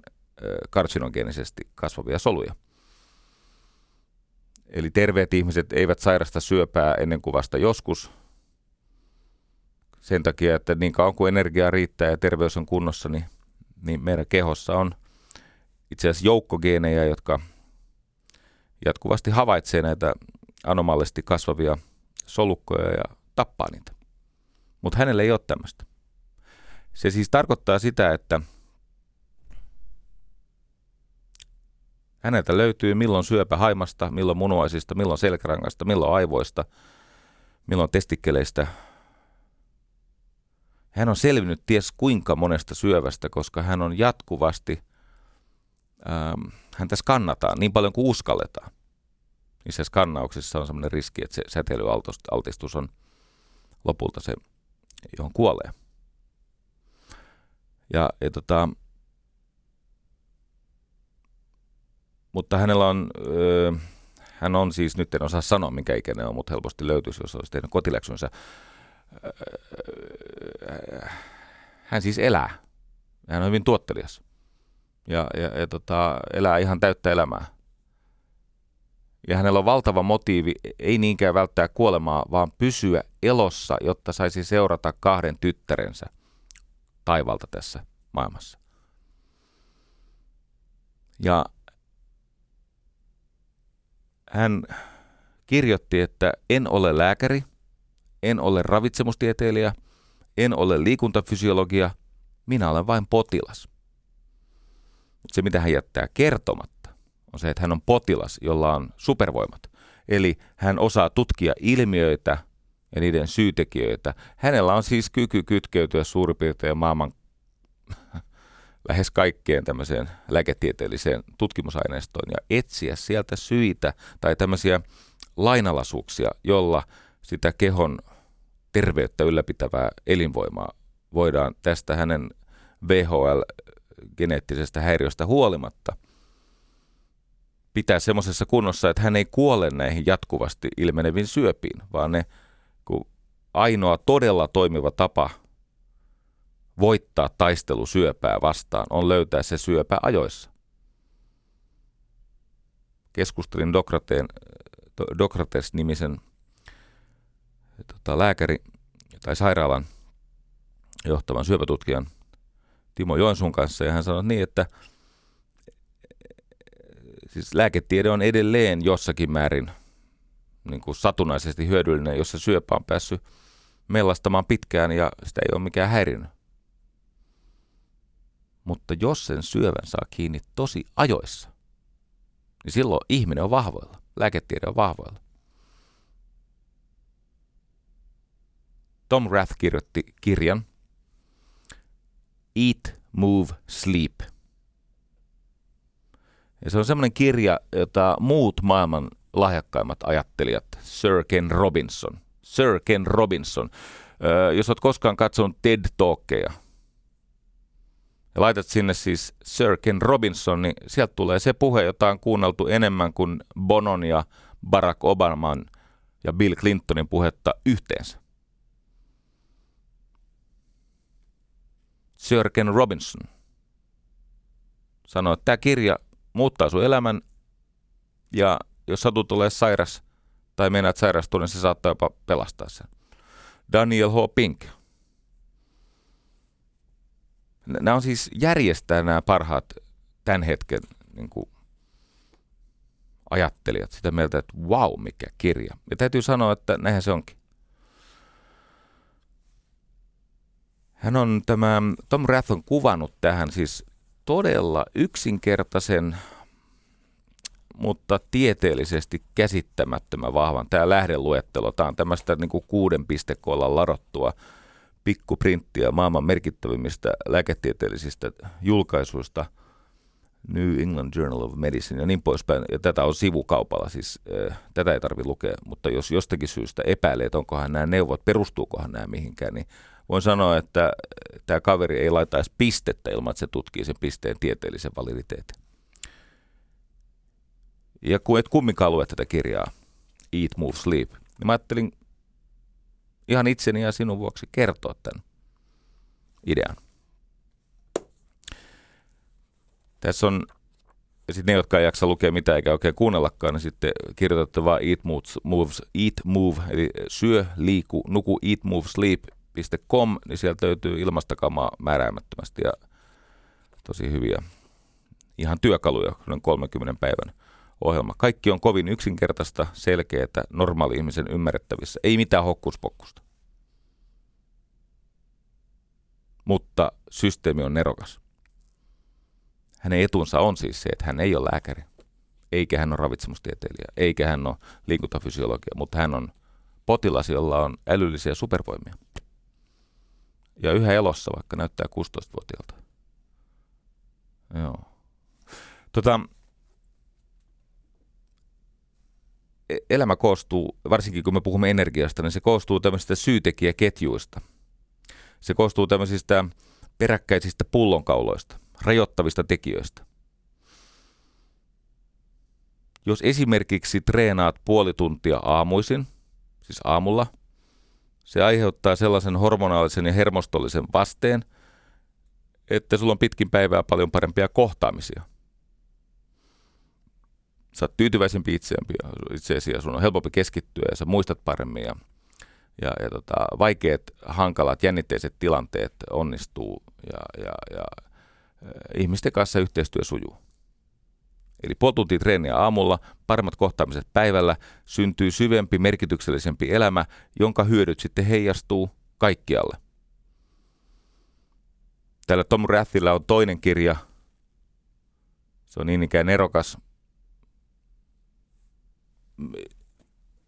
karsinogeenisesti kasvavia soluja. Eli terveet ihmiset eivät sairasta syöpää ennen kuin vasta joskus. Sen takia, että niin kauan kuin energiaa riittää ja terveys on kunnossa, niin, niin meidän kehossa on itse asiassa joukkogeenejä, jotka jatkuvasti havaitsee näitä anomaalisesti kasvavia solukkoja ja tappaa niitä. Mutta hänellä ei ole tämmöistä. Se siis tarkoittaa sitä, että häneltä löytyy milloin syöpä haimasta, milloin munuaisista, milloin selkärangasta, milloin aivoista, milloin testikkeleistä. Hän on selvinnyt ties kuinka monesta syövästä, koska hän on jatkuvasti, ähm, häntä skannataan niin paljon kuin uskalletaan niissä skannauksissa on sellainen riski, että se säteilyaltistus on lopulta se, johon kuolee. Ja, ja tota, mutta hänellä on, öö, hän on siis, nyt en osaa sanoa minkä ikäinen on, mutta helposti löytyisi, jos olisi tehnyt kotiläksynsä. Hän siis elää. Hän on hyvin tuottelias. Ja, ja, ja tota, elää ihan täyttä elämää ja hänellä on valtava motiivi, ei niinkään välttää kuolemaa, vaan pysyä elossa, jotta saisi seurata kahden tyttärensä taivalta tässä maailmassa. Ja hän kirjoitti, että en ole lääkäri, en ole ravitsemustieteilijä, en ole liikuntafysiologia, minä olen vain potilas. Mutta se, mitä hän jättää kertomatta, on se, että hän on potilas, jolla on supervoimat. Eli hän osaa tutkia ilmiöitä ja niiden syytekijöitä. Hänellä on siis kyky kytkeytyä suurin piirtein maailman lähes kaikkeen tämmöiseen lääketieteelliseen tutkimusaineistoon ja etsiä sieltä syitä tai tämmöisiä lainalaisuuksia, jolla sitä kehon terveyttä ylläpitävää elinvoimaa voidaan tästä hänen VHL-geneettisestä häiriöstä huolimatta – pitää semmoisessa kunnossa, että hän ei kuole näihin jatkuvasti ilmeneviin syöpiin, vaan ne kun ainoa todella toimiva tapa voittaa taistelu syöpää vastaan on löytää se syöpä ajoissa. Keskustelin Dokrateen, Dokrates-nimisen tota, lääkäri tai sairaalan johtavan syöpätutkijan Timo Joensuun kanssa ja hän sanoi niin, että siis lääketiede on edelleen jossakin määrin niin kuin satunnaisesti hyödyllinen, jossa syöpä on päässyt mellastamaan pitkään ja sitä ei ole mikään häirinyt. Mutta jos sen syövän saa kiinni tosi ajoissa, niin silloin ihminen on vahvoilla. Lääketiede on vahvoilla. Tom Rath kirjoitti kirjan Eat, Move, Sleep. Ja se on semmoinen kirja, jota muut maailman lahjakkaimmat ajattelijat, Sir Ken Robinson, Sir Ken Robinson, jos olet koskaan katsonut TED Talkkeja, ja laitat sinne siis Sir Ken Robinson, niin sieltä tulee se puhe, jota on kuunneltu enemmän kuin Bonon ja Barack Obaman ja Bill Clintonin puhetta yhteensä. Sir Ken Robinson sanoi, että tämä kirja muuttaa sun elämän ja jos satut tulee sairas tai meinaat sairastua, niin se saattaa jopa pelastaa sen. Daniel H. Pink. Nämä on siis järjestää nämä parhaat tämän hetken niin kuin, ajattelijat sitä mieltä, että wow, mikä kirja. Ja täytyy sanoa, että näinhän se onkin. Hän on tämä, Tom Rath on kuvannut tähän siis todella yksinkertaisen, mutta tieteellisesti käsittämättömän vahvan. Tämä lähdeluettelo, tämä on tämmöistä niin kuuden pistekolla ladottua pikkuprinttiä maailman merkittävimmistä lääketieteellisistä julkaisuista, New England Journal of Medicine ja niin poispäin. Ja tätä on sivukaupalla, siis äh, tätä ei tarvitse lukea, mutta jos jostakin syystä epäilee, että onkohan nämä neuvot, perustuukohan nämä mihinkään, niin voin sanoa, että tämä kaveri ei laita edes pistettä ilman, että se tutkii sen pisteen tieteellisen validiteetin. Ja kun et kumminkaan lue tätä kirjaa, Eat, Move, Sleep, niin mä ajattelin ihan itseni ja sinun vuoksi kertoa tämän idean. Tässä on, sitten ne, jotka ei jaksa lukea mitään eikä oikein kuunnellakaan, niin sitten kirjoitatte vaan eat, moves, moves, eat, move, eli syö, liiku, nuku, eat, move, sleep, Com, niin sieltä löytyy ilmastakamaa määräämättömästi ja tosi hyviä ihan työkaluja, noin 30 päivän ohjelma. Kaikki on kovin yksinkertaista, selkeää, normaali ihmisen ymmärrettävissä. Ei mitään hokkuspokkusta. Mutta systeemi on nerokas. Hänen etunsa on siis se, että hän ei ole lääkäri, eikä hän ole ravitsemustieteilijä, eikä hän ole liikuntafysiologia, mutta hän on potilas, jolla on älyllisiä supervoimia ja yhä elossa, vaikka näyttää 16-vuotiaalta. Joo. Tota, elämä koostuu, varsinkin kun me puhumme energiasta, niin se koostuu tämmöisistä syytekijäketjuista. Se koostuu tämmöisistä peräkkäisistä pullonkauloista, rajoittavista tekijöistä. Jos esimerkiksi treenaat puoli tuntia aamuisin, siis aamulla – se aiheuttaa sellaisen hormonaalisen ja hermostollisen vasteen, että sulla on pitkin päivää paljon parempia kohtaamisia. Sä oot tyytyväisempi itseämpi, itseesi ja sun on helpompi keskittyä ja sä muistat paremmin ja, ja, ja tota, vaikeat, hankalat, jännitteiset tilanteet onnistuu ja, ja, ja ihmisten kanssa yhteistyö sujuu. Eli puoli tuntia treeniä aamulla, paremmat kohtaamiset päivällä, syntyy syvempi, merkityksellisempi elämä, jonka hyödyt sitten heijastuu kaikkialle. Täällä Tom Rathilla on toinen kirja. Se on niin ikään erokas.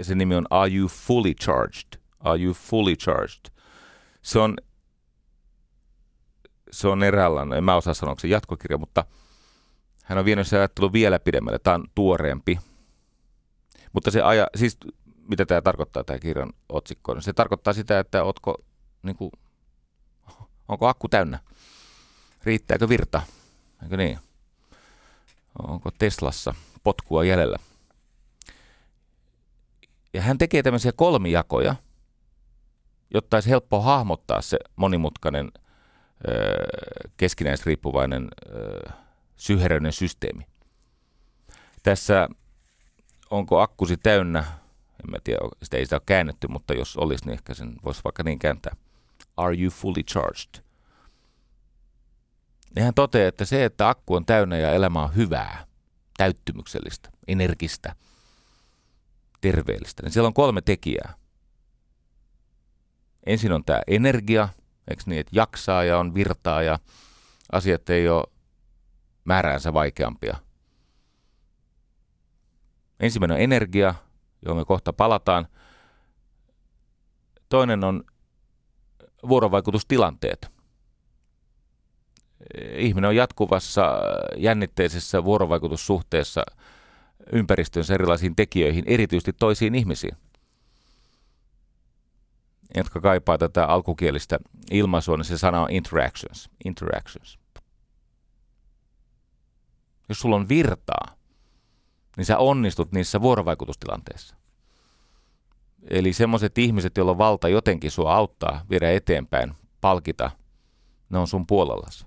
Sen nimi on Are You Fully Charged? Are You Fully Charged? Se on, se on eräänlainen, en mä osaa sanoa, se jatkokirja, mutta – hän on vienyt se ajattelu vielä pidemmälle. Tämä on tuoreempi. Mutta se aja, siis mitä tämä tarkoittaa, tämä kirjan otsikko? Se tarkoittaa sitä, että otko, niin kuin, onko akku täynnä? Riittääkö virta? Eikö niin? Onko Teslassa potkua jäljellä? Ja hän tekee tämmöisiä kolmijakoja. jotta olisi helppo hahmottaa se monimutkainen keskinäisriippuvainen syheröinen systeemi. Tässä onko akkusi täynnä, en mä tiedä, sitä ei sitä ole käännetty, mutta jos olisi, niin ehkä sen voisi vaikka niin kääntää. Are you fully charged? Niin hän toteaa, että se, että akku on täynnä ja elämä on hyvää, täyttymyksellistä, energistä, terveellistä, niin siellä on kolme tekijää. Ensin on tämä energia, eikö niin, että jaksaa ja on virtaa ja asiat ei ole määräänsä vaikeampia. Ensimmäinen on energia, johon me kohta palataan. Toinen on vuorovaikutustilanteet. Ihminen on jatkuvassa jännitteisessä vuorovaikutussuhteessa ympäristönsä erilaisiin tekijöihin, erityisesti toisiin ihmisiin – jotka kaipaa tätä alkukielistä ilmaisua, niin se sana on interactions. interactions. Jos sulla on virtaa, niin sä onnistut niissä vuorovaikutustilanteissa. Eli semmoiset ihmiset, joilla on valta jotenkin sua auttaa, viedä eteenpäin, palkita, ne on sun puolellasi.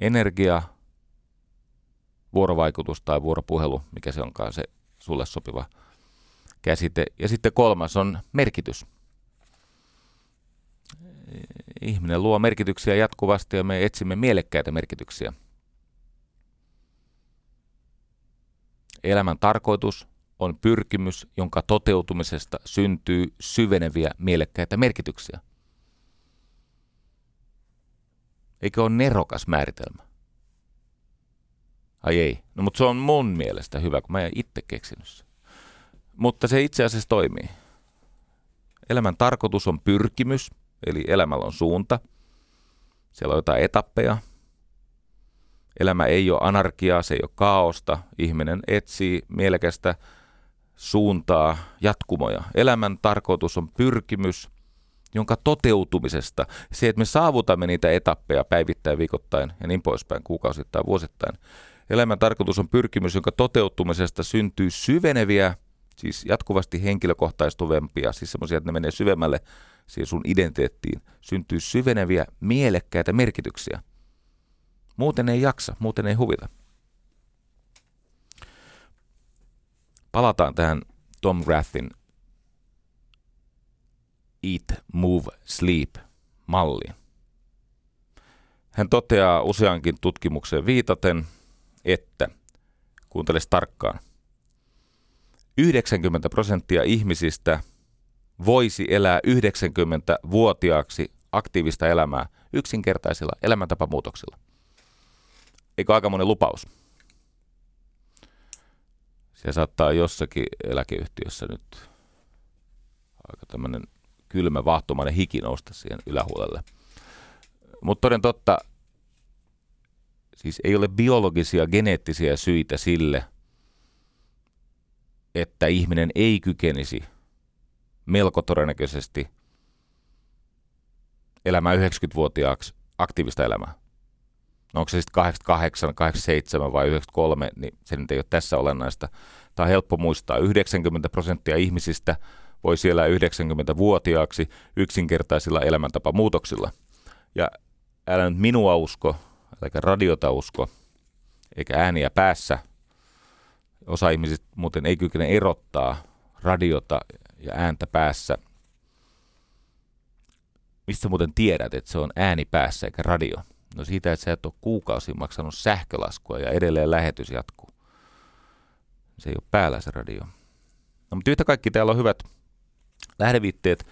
Energia, vuorovaikutus tai vuoropuhelu, mikä se onkaan se sulle sopiva – käsite. Ja sitten kolmas on merkitys. Ihminen luo merkityksiä jatkuvasti ja me etsimme mielekkäitä merkityksiä. Elämän tarkoitus on pyrkimys, jonka toteutumisesta syntyy syveneviä mielekkäitä merkityksiä. Eikö ole nerokas määritelmä? Ai ei. No mutta se on mun mielestä hyvä, kun mä en itse keksinyt sen. Mutta se itse asiassa toimii. Elämän tarkoitus on pyrkimys, eli elämällä on suunta. Siellä on jotain etappeja. Elämä ei ole anarkiaa, se ei ole kaaosta. Ihminen etsii mielekästä suuntaa, jatkumoja. Elämän tarkoitus on pyrkimys, jonka toteutumisesta, se, että me saavutamme niitä etappeja päivittäin, viikoittain ja niin poispäin, kuukausittain, vuosittain. Elämän tarkoitus on pyrkimys, jonka toteutumisesta syntyy syveneviä siis jatkuvasti henkilökohtaistuvempia, siis semmoisia, että ne menee syvemmälle siihen sun identiteettiin, syntyy syveneviä, mielekkäitä merkityksiä. Muuten ei jaksa, muuten ei huvita. Palataan tähän Tom Rathin Eat, Move, Sleep malliin. Hän toteaa useankin tutkimukseen viitaten, että, kuuntele tarkkaan, 90 prosenttia ihmisistä voisi elää 90-vuotiaaksi aktiivista elämää yksinkertaisilla elämäntapamuutoksilla. Eikö aika monen lupaus? Se saattaa jossakin eläkeyhtiössä nyt aika tämmöinen kylmä, vahtomainen hiki nousta siihen ylähuolelle. Mutta toden totta, siis ei ole biologisia, geneettisiä syitä sille – että ihminen ei kykenisi melko todennäköisesti elämään 90-vuotiaaksi aktiivista elämää. No onko se sitten 88, 87 vai 93, niin se nyt ei ole tässä olennaista. Tämä on helppo muistaa. 90 prosenttia ihmisistä voi siellä 90-vuotiaaksi yksinkertaisilla elämäntapamuutoksilla. Ja älä nyt minua usko, älä radiota usko, eikä ääniä päässä, Osa ihmisistä muuten ei kykene erottaa radiota ja ääntä päässä. Mistä muuten tiedät, että se on ääni päässä eikä radio? No siitä, että sä et ole kuukausi maksanut sähkölaskua ja edelleen lähetys jatkuu. Se ei ole päällä se radio. No, mutta yhtä kaikki täällä on hyvät lähdeviitteet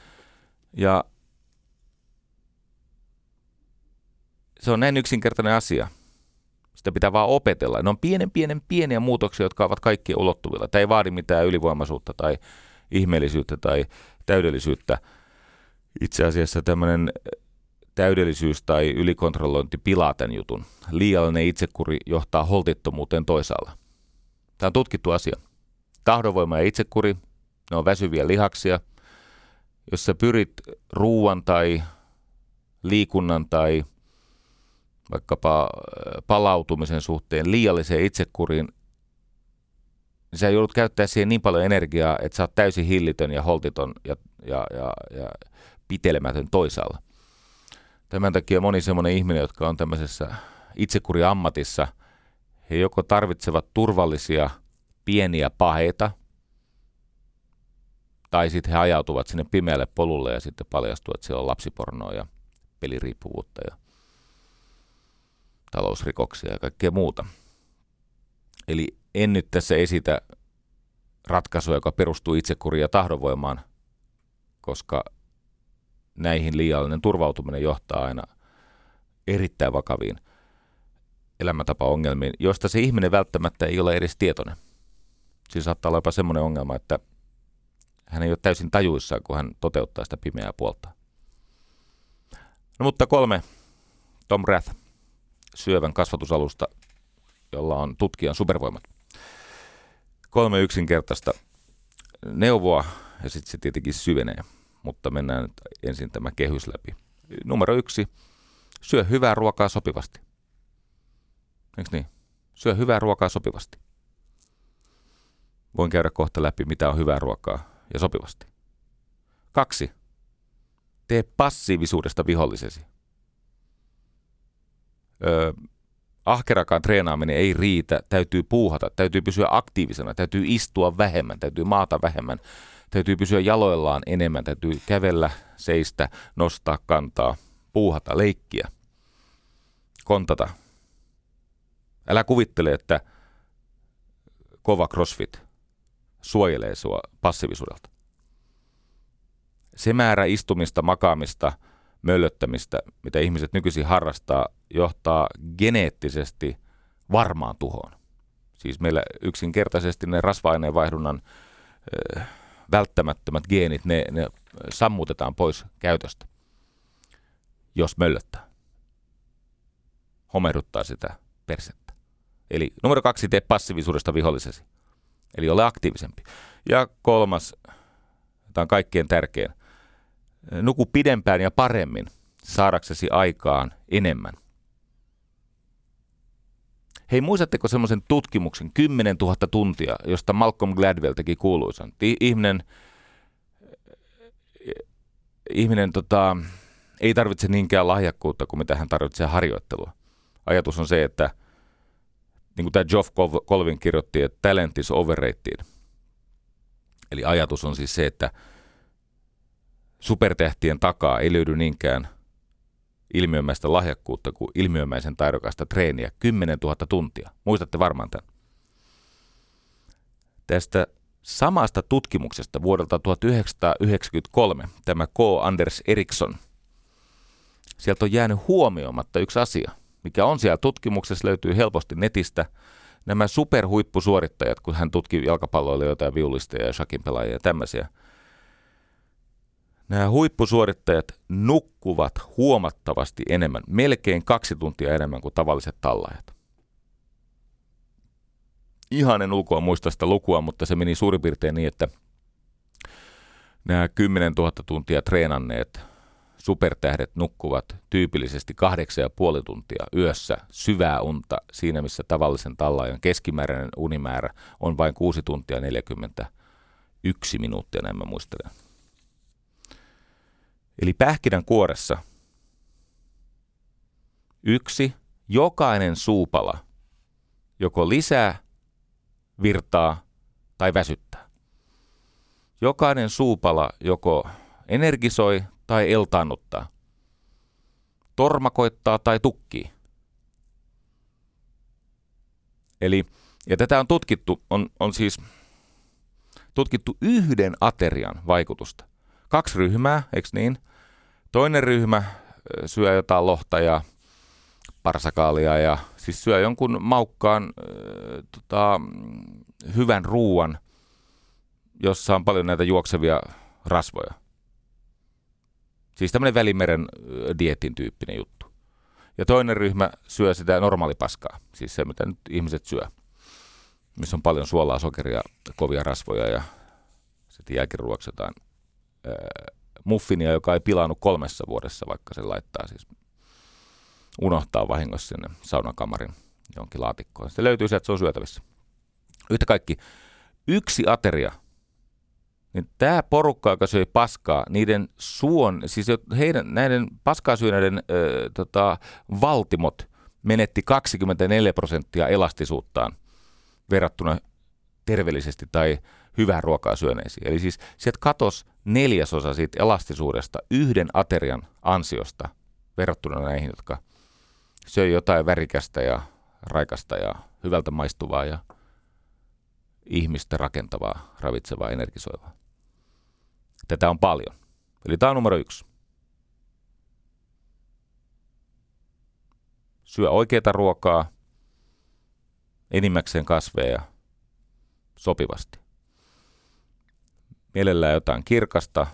ja se on näin yksinkertainen asia. Sitä pitää vaan opetella. Ne on pienen, pienen, pieniä muutoksia, jotka ovat kaikki ulottuvilla. Tämä ei vaadi mitään ylivoimaisuutta tai ihmeellisyyttä tai täydellisyyttä. Itse asiassa tämmöinen täydellisyys tai ylikontrollointi pilaa tämän jutun. Liiallinen itsekuri johtaa holtittomuuteen toisaalla. Tämä on tutkittu asia. Tahdonvoima ja itsekuri, ne on väsyviä lihaksia. Jos sä pyrit ruuan tai liikunnan tai vaikkapa palautumisen suhteen liialliseen itsekuriin, niin sä joudut käyttää siihen niin paljon energiaa, että sä oot täysin hillitön ja holtiton ja, ja, ja, ja pitelemätön toisaalla. Tämän takia moni semmoinen ihminen, jotka on tämmöisessä itsekuri-ammatissa, he joko tarvitsevat turvallisia pieniä paheita, tai sitten he ajautuvat sinne pimeälle polulle ja sitten paljastuu, että siellä on lapsipornoa ja peliriippuvuutta ja talousrikoksia ja kaikkea muuta. Eli en nyt tässä esitä ratkaisua, joka perustuu itsekuriin ja tahdonvoimaan, koska näihin liiallinen turvautuminen johtaa aina erittäin vakaviin elämäntapaongelmiin, joista se ihminen välttämättä ei ole edes tietoinen. Siinä saattaa olla jopa semmoinen ongelma, että hän ei ole täysin tajuissaan, kun hän toteuttaa sitä pimeää puolta. No mutta kolme. Tom Rath, syövän kasvatusalusta, jolla on tutkijan supervoimat. Kolme yksinkertaista neuvoa ja sitten se tietenkin syvenee, mutta mennään nyt ensin tämä kehys läpi. Numero yksi, syö hyvää ruokaa sopivasti. Eikö niin? Syö hyvää ruokaa sopivasti. Voin käydä kohta läpi, mitä on hyvää ruokaa ja sopivasti. Kaksi. Tee passiivisuudesta vihollisesi. Öö, ahkerakaan treenaaminen ei riitä, täytyy puuhata, täytyy pysyä aktiivisena, täytyy istua vähemmän, täytyy maata vähemmän, täytyy pysyä jaloillaan enemmän, täytyy kävellä, seistä, nostaa kantaa, puuhata, leikkiä, kontata. Älä kuvittele, että kova crossfit suojelee sua passiivisuudelta. Se määrä istumista, makaamista, möllöttämistä, mitä ihmiset nykyisin harrastaa, johtaa geneettisesti varmaan tuhoon. Siis meillä yksinkertaisesti ne rasva-aineenvaihdunnan välttämättömät geenit, ne, ne sammutetaan pois käytöstä, jos möllöttää. Homehduttaa sitä persettä. Eli numero kaksi, tee passiivisuudesta vihollisesi. Eli ole aktiivisempi. Ja kolmas, tämä on kaikkein tärkein, nuku pidempään ja paremmin saadaksesi aikaan enemmän. Hei, muistatteko semmoisen tutkimuksen 10 000 tuntia, josta Malcolm Gladwell teki kuuluisan? Ihminen, ihminen tota, ei tarvitse niinkään lahjakkuutta kuin mitä hän tarvitsee harjoittelua. Ajatus on se, että niin kuin tämä Geoff Colvin kirjoitti, että talent is overrated. Eli ajatus on siis se, että supertähtien takaa ei löydy niinkään ilmiömäistä lahjakkuutta kuin ilmiömäisen taidokasta treeniä 10 000 tuntia. Muistatte varmaan tämän. Tästä samasta tutkimuksesta vuodelta 1993 tämä K. Anders Eriksson. Sieltä on jäänyt huomioimatta yksi asia, mikä on siellä tutkimuksessa, löytyy helposti netistä. Nämä superhuippusuorittajat, kun hän tutki jalkapalloilijoita ja viulisteja ja shakin pelaajia ja tämmöisiä – nämä huippusuorittajat nukkuvat huomattavasti enemmän, melkein kaksi tuntia enemmän kuin tavalliset tallajat. Ihan en ulkoa muista sitä lukua, mutta se meni suurin piirtein niin, että nämä 10 000 tuntia treenanneet supertähdet nukkuvat tyypillisesti kahdeksan ja puoli tuntia yössä syvää unta siinä, missä tavallisen tallaajan keskimääräinen unimäärä on vain 6 tuntia 41 minuuttia, näin mä muistelen. Eli pähkinän kuoressa yksi, jokainen suupala joko lisää virtaa tai väsyttää. Jokainen suupala joko energisoi tai eltaannuttaa. Tormakoittaa tai tukkii. Eli, ja tätä on tutkittu, on, on siis tutkittu yhden aterian vaikutusta. Kaksi ryhmää, eikö niin? Toinen ryhmä syö jotain lohta ja parsakaalia ja siis syö jonkun maukkaan äh, tota, hyvän ruuan, jossa on paljon näitä juoksevia rasvoja. Siis tämmöinen välimeren dietin tyyppinen juttu. Ja toinen ryhmä syö sitä normaalipaskaa, siis se mitä nyt ihmiset syö, missä on paljon suolaa, sokeria, kovia rasvoja ja sitten jälkiruoksi muffinia, joka ei pilannut kolmessa vuodessa, vaikka se laittaa siis unohtaa vahingossa sinne saunakamarin jonkin laatikkoon. Se löytyy sieltä, se on syötävissä. Yhtä kaikki, yksi ateria, niin tämä porukka, joka söi paskaa, niiden suon, siis heidän, näiden paskaa syöneiden tota, valtimot menetti 24 prosenttia elastisuuttaan verrattuna terveellisesti tai hyvää ruokaa syöneisiin. Eli siis sieltä katos neljäsosa siitä elastisuudesta yhden aterian ansiosta verrattuna näihin, jotka söi jotain värikästä ja raikasta ja hyvältä maistuvaa ja ihmistä rakentavaa, ravitsevaa, energisoivaa. Tätä on paljon. Eli tämä on numero yksi. Syö oikeaa ruokaa, enimmäkseen kasveja sopivasti. Mielellään jotain kirkasta,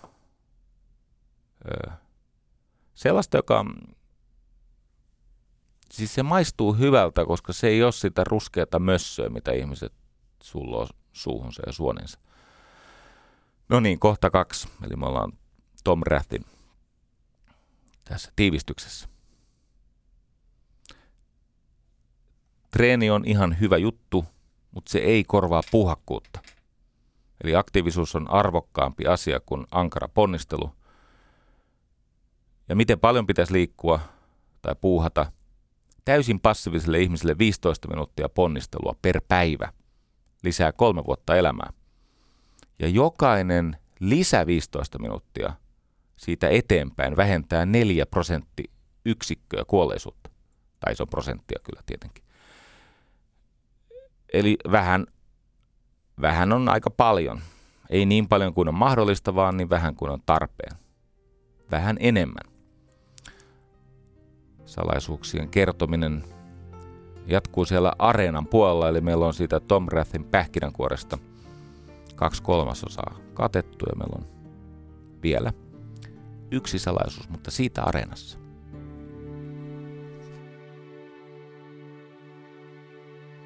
sellaista, joka siis se maistuu hyvältä, koska se ei ole sitä ruskeata mössöä, mitä ihmiset sulloo suuhunsa ja suoninsa. No niin, kohta kaksi. Eli me ollaan Tom Rathin tässä tiivistyksessä. Treeni on ihan hyvä juttu, mutta se ei korvaa puhakkuutta. Eli aktiivisuus on arvokkaampi asia kuin ankara ponnistelu. Ja miten paljon pitäisi liikkua tai puuhata? Täysin passiiviselle ihmiselle 15 minuuttia ponnistelua per päivä lisää kolme vuotta elämää. Ja jokainen lisä 15 minuuttia siitä eteenpäin vähentää 4 prosentti yksikköä kuolleisuutta. Tai se on prosenttia kyllä tietenkin. Eli vähän, vähän on aika paljon. Ei niin paljon kuin on mahdollista, vaan niin vähän kuin on tarpeen. Vähän enemmän. Salaisuuksien kertominen jatkuu siellä areenan puolella, eli meillä on siitä Tom Rathin pähkinänkuoresta kaksi kolmasosaa katettu ja meillä on vielä yksi salaisuus, mutta siitä areenassa.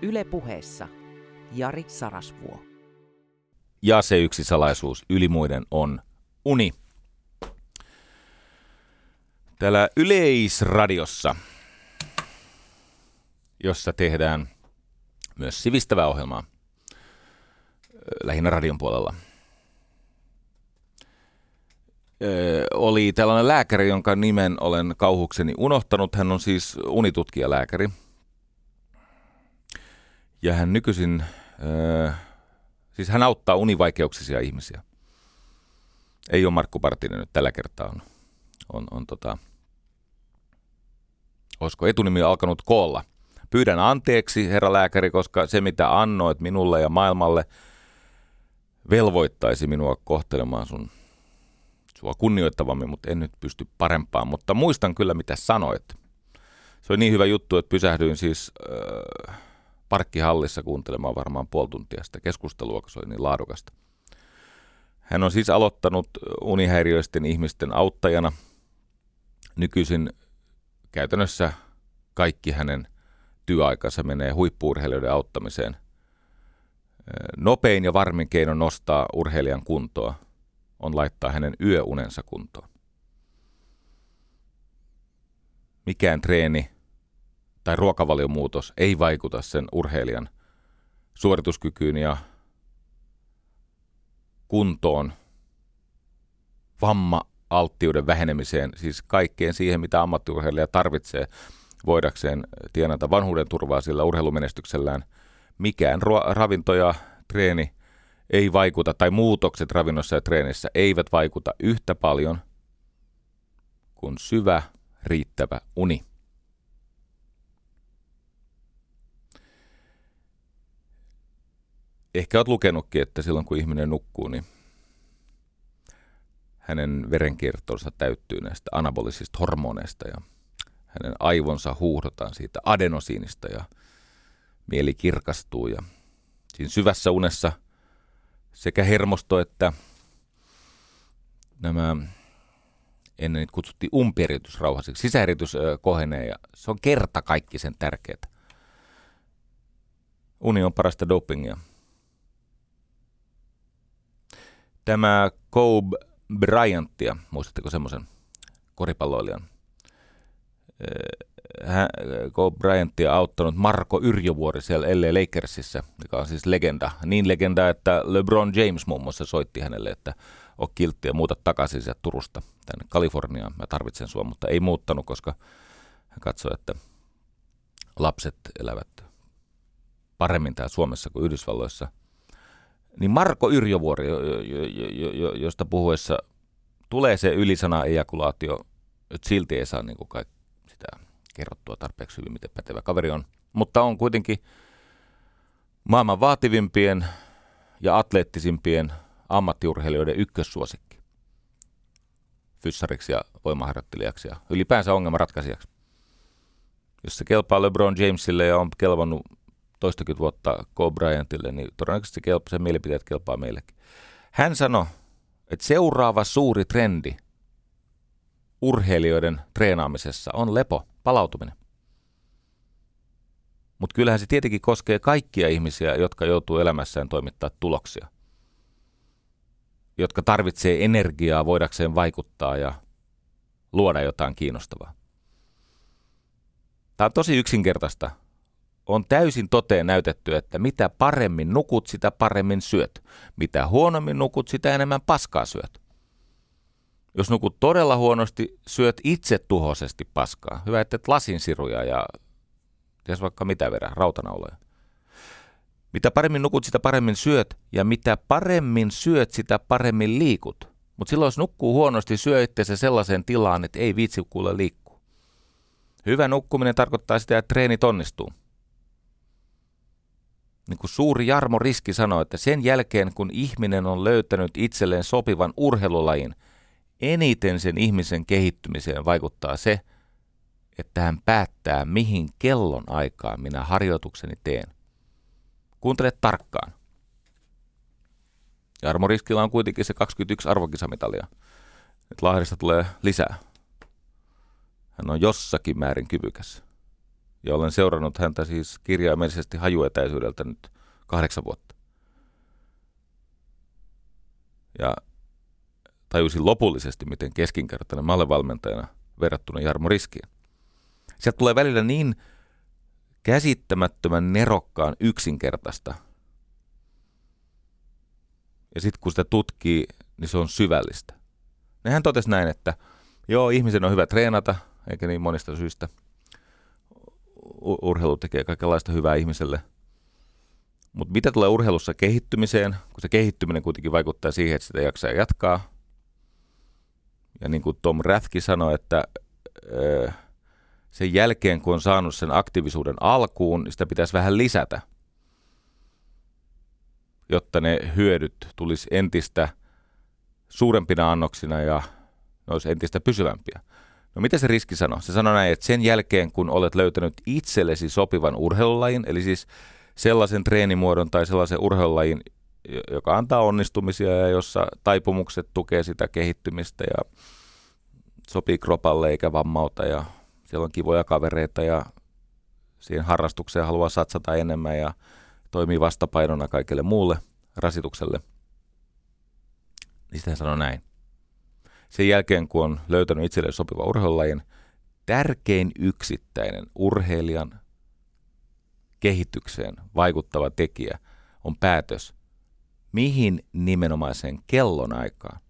Yle puheessa Jari Sarasvuo. Ja se yksi salaisuus yli muiden on uni. Täällä Yleisradiossa, jossa tehdään myös sivistävää ohjelmaa, lähinnä radion puolella. oli tällainen lääkäri, jonka nimen olen kauhukseni unohtanut. Hän on siis unitutkijalääkäri. Ja hän nykyisin, siis hän auttaa univaikeuksisia ihmisiä. Ei ole Markku Partinen nyt tällä kertaa. On, on, on tota, olisiko etunimi alkanut koolla. Pyydän anteeksi, herra lääkäri, koska se mitä annoit minulle ja maailmalle – velvoittaisi minua kohtelemaan sun sua kunnioittavammin, mutta en nyt pysty parempaan. Mutta muistan kyllä, mitä sanoit. Se oli niin hyvä juttu, että pysähdyin siis äh, parkkihallissa kuuntelemaan varmaan puoli tuntia sitä keskustelua, kun se oli niin laadukasta. Hän on siis aloittanut unihäiriöisten ihmisten auttajana. Nykyisin käytännössä kaikki hänen työaikansa menee huippuurheilijoiden auttamiseen – Nopein ja varmin keino nostaa urheilijan kuntoa on laittaa hänen yöunensa kuntoon. Mikään treeni tai ruokavaliomuutos ei vaikuta sen urheilijan suorituskykyyn ja kuntoon, vamma-alttiuden vähenemiseen, siis kaikkeen siihen, mitä ammattiurheilija tarvitsee voidakseen tienata vanhuuden turvaa sillä urheilumenestyksellään – mikään ruo- ravinto ja treeni ei vaikuta, tai muutokset ravinnossa ja treenissä eivät vaikuta yhtä paljon kuin syvä, riittävä uni. Ehkä olet lukenutkin, että silloin kun ihminen nukkuu, niin hänen verenkiertonsa täyttyy näistä anabolisista hormoneista ja hänen aivonsa huuhdotaan siitä adenosiinista ja mieli kirkastuu ja siinä syvässä unessa sekä hermosto että nämä ennen niitä kutsuttiin umpieritysrauhasiksi. Sisäeritys kohenee ja se on kerta kaikki sen tärkeää. Uni on parasta dopingia. Tämä Kobe Bryantia, muistatteko semmoisen koripalloilijan? hän, Kobe Bryantia auttanut Marko Yrjövuori siellä LA Lakersissa, joka on siis legenda. Niin legenda, että LeBron James muun muassa soitti hänelle, että on kiltti ja muuta takaisin sieltä Turusta tänne Kaliforniaan. Mä tarvitsen sua, mutta ei muuttanut, koska hän katsoi, että lapset elävät paremmin täällä Suomessa kuin Yhdysvalloissa. Niin Marko Yrjövuori, josta puhuessa tulee se ylisana ejakulaatio, että silti ei saa niin kuin sitä kerrottua tarpeeksi hyvin, miten pätevä kaveri on. Mutta on kuitenkin maailman vaativimpien ja atleettisimpien ammattiurheilijoiden ykkössuosikki. Fyssariksi ja voimaharjoittelijaksi ja ylipäänsä ongelmanratkaisijaksi. Jos se kelpaa LeBron Jamesille ja on kelvannut toistakymmentä vuotta Kobe Bryantille, niin todennäköisesti se, kelpaa, se mielipiteet kelpaa meillekin. Hän sanoi, että seuraava suuri trendi urheilijoiden treenaamisessa on lepo, palautuminen. Mutta kyllähän se tietenkin koskee kaikkia ihmisiä, jotka joutuu elämässään toimittaa tuloksia. Jotka tarvitsee energiaa voidakseen vaikuttaa ja luoda jotain kiinnostavaa. Tämä on tosi yksinkertaista. On täysin toteen näytetty, että mitä paremmin nukut, sitä paremmin syöt. Mitä huonommin nukut, sitä enemmän paskaa syöt. Jos nukut todella huonosti, syöt itse tuhoisesti paskaa. Hyvä, että et lasinsiruja ja ties vaikka mitä verran, rautanauloja. Mitä paremmin nukut, sitä paremmin syöt, ja mitä paremmin syöt, sitä paremmin liikut. Mutta silloin, jos nukkuu huonosti, syö itseänsä sellaiseen tilaan, että ei viitsi kuule liikkua. Hyvä nukkuminen tarkoittaa sitä, että treenit onnistuu. Niin kuin suuri Jarmo Riski sanoi, että sen jälkeen kun ihminen on löytänyt itselleen sopivan urheilulajin – eniten sen ihmisen kehittymiseen vaikuttaa se, että hän päättää, mihin kellon aikaa minä harjoitukseni teen. Kuuntele tarkkaan. Jarmo Riskillä on kuitenkin se 21 arvokisamitalia. Nyt Lahdesta tulee lisää. Hän on jossakin määrin kyvykäs. Ja olen seurannut häntä siis kirjaimellisesti hajuetäisyydeltä nyt kahdeksan vuotta. Ja tajusin lopullisesti, miten keskinkertainen mä olen valmentajana verrattuna Jarmo Riskiin. Sieltä tulee välillä niin käsittämättömän nerokkaan yksinkertaista. Ja sitten kun sitä tutkii, niin se on syvällistä. Nehän totesi näin, että joo, ihmisen on hyvä treenata, eikä niin monista syistä. Urheilu tekee kaikenlaista hyvää ihmiselle. Mutta mitä tulee urheilussa kehittymiseen, kun se kehittyminen kuitenkin vaikuttaa siihen, että sitä jaksaa jatkaa, ja niin kuin Tom Rathki sanoi, että sen jälkeen kun on saanut sen aktiivisuuden alkuun, niin sitä pitäisi vähän lisätä, jotta ne hyödyt tulisi entistä suurempina annoksina ja ne olisi entistä pysyvämpiä. No mitä se riski sanoi? Se sanoi näin, että sen jälkeen kun olet löytänyt itsellesi sopivan urheilulajin, eli siis sellaisen treenimuodon tai sellaisen urheilulajin, joka antaa onnistumisia ja jossa taipumukset tukee sitä kehittymistä ja sopii kropalle eikä vammauta ja siellä on kivoja kavereita ja siihen harrastukseen haluaa satsata enemmän ja toimii vastapainona kaikille muulle rasitukselle. Niin sitten hän sanoi näin. Sen jälkeen, kun on löytänyt itselleen sopiva urheilulajin, tärkein yksittäinen urheilijan kehitykseen vaikuttava tekijä on päätös, mihin nimenomaiseen kellonaikaan.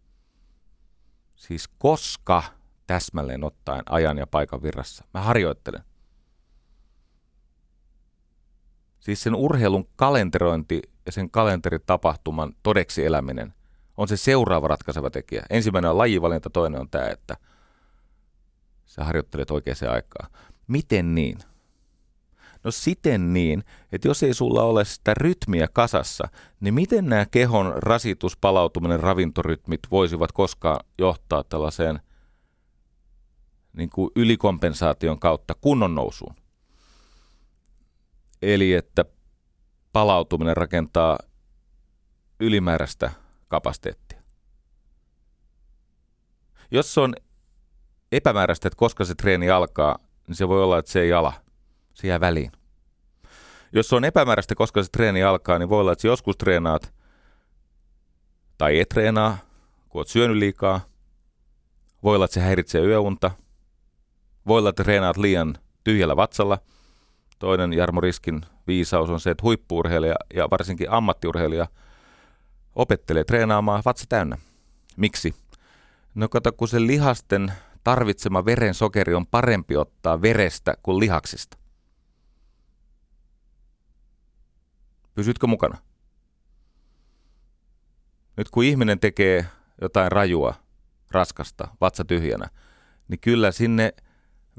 Siis koska täsmälleen ottaen ajan ja paikan virrassa. Mä harjoittelen. Siis sen urheilun kalenterointi ja sen kalenteritapahtuman todeksi eläminen on se seuraava ratkaiseva tekijä. Ensimmäinen on lajivalinta, toinen on tämä, että sä harjoittelet oikeaan aikaan. Miten niin? No siten niin, että jos ei sulla ole sitä rytmiä kasassa, niin miten nämä kehon rasitus, palautuminen, ravintorytmit voisivat koskaan johtaa tällaiseen niin kuin ylikompensaation kautta kunnon nousuun? Eli että palautuminen rakentaa ylimääräistä kapasiteettia. Jos se on epämääräistä, että koska se treeni alkaa, niin se voi olla, että se ei ala – se jää väliin. Jos se on epämääräistä, koska se treeni alkaa, niin voi olla, että sä joskus treenaat tai et treenaa, kun oot syönyt liikaa. Voi olla, että se häiritsee yöunta. Voi olla, että treenaat liian tyhjällä vatsalla. Toinen Jarmo Riskin viisaus on se, että huippuurheilija ja varsinkin ammattiurheilija opettelee treenaamaan vatsa täynnä. Miksi? No kato, kun se lihasten tarvitsema verensokeri on parempi ottaa verestä kuin lihaksista. Pysytkö mukana? Nyt kun ihminen tekee jotain rajua, raskasta, vatsa tyhjänä, niin kyllä sinne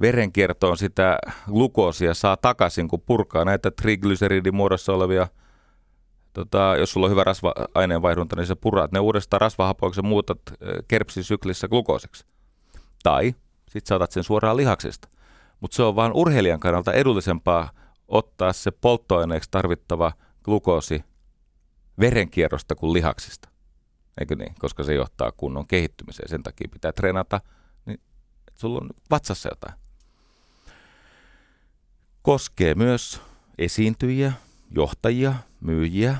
verenkiertoon sitä glukoosia saa takaisin, kun purkaa näitä triglyceridin muodossa olevia, tota, jos sulla on hyvä rasva-aineenvaihdunta, niin se puraat ne uudestaan rasvahapoiksi ja muutat kerpsisyklissä glukooseksi. Tai sitten saatat sen suoraan lihaksesta. Mutta se on vaan urheilijan kannalta edullisempaa ottaa se polttoaineeksi tarvittava glukoosi verenkierrosta kuin lihaksista. Eikö niin? Koska se johtaa kunnon kehittymiseen. Sen takia pitää treenata, niin että sulla on vatsassa jotain. Koskee myös esiintyjiä, johtajia, myyjiä,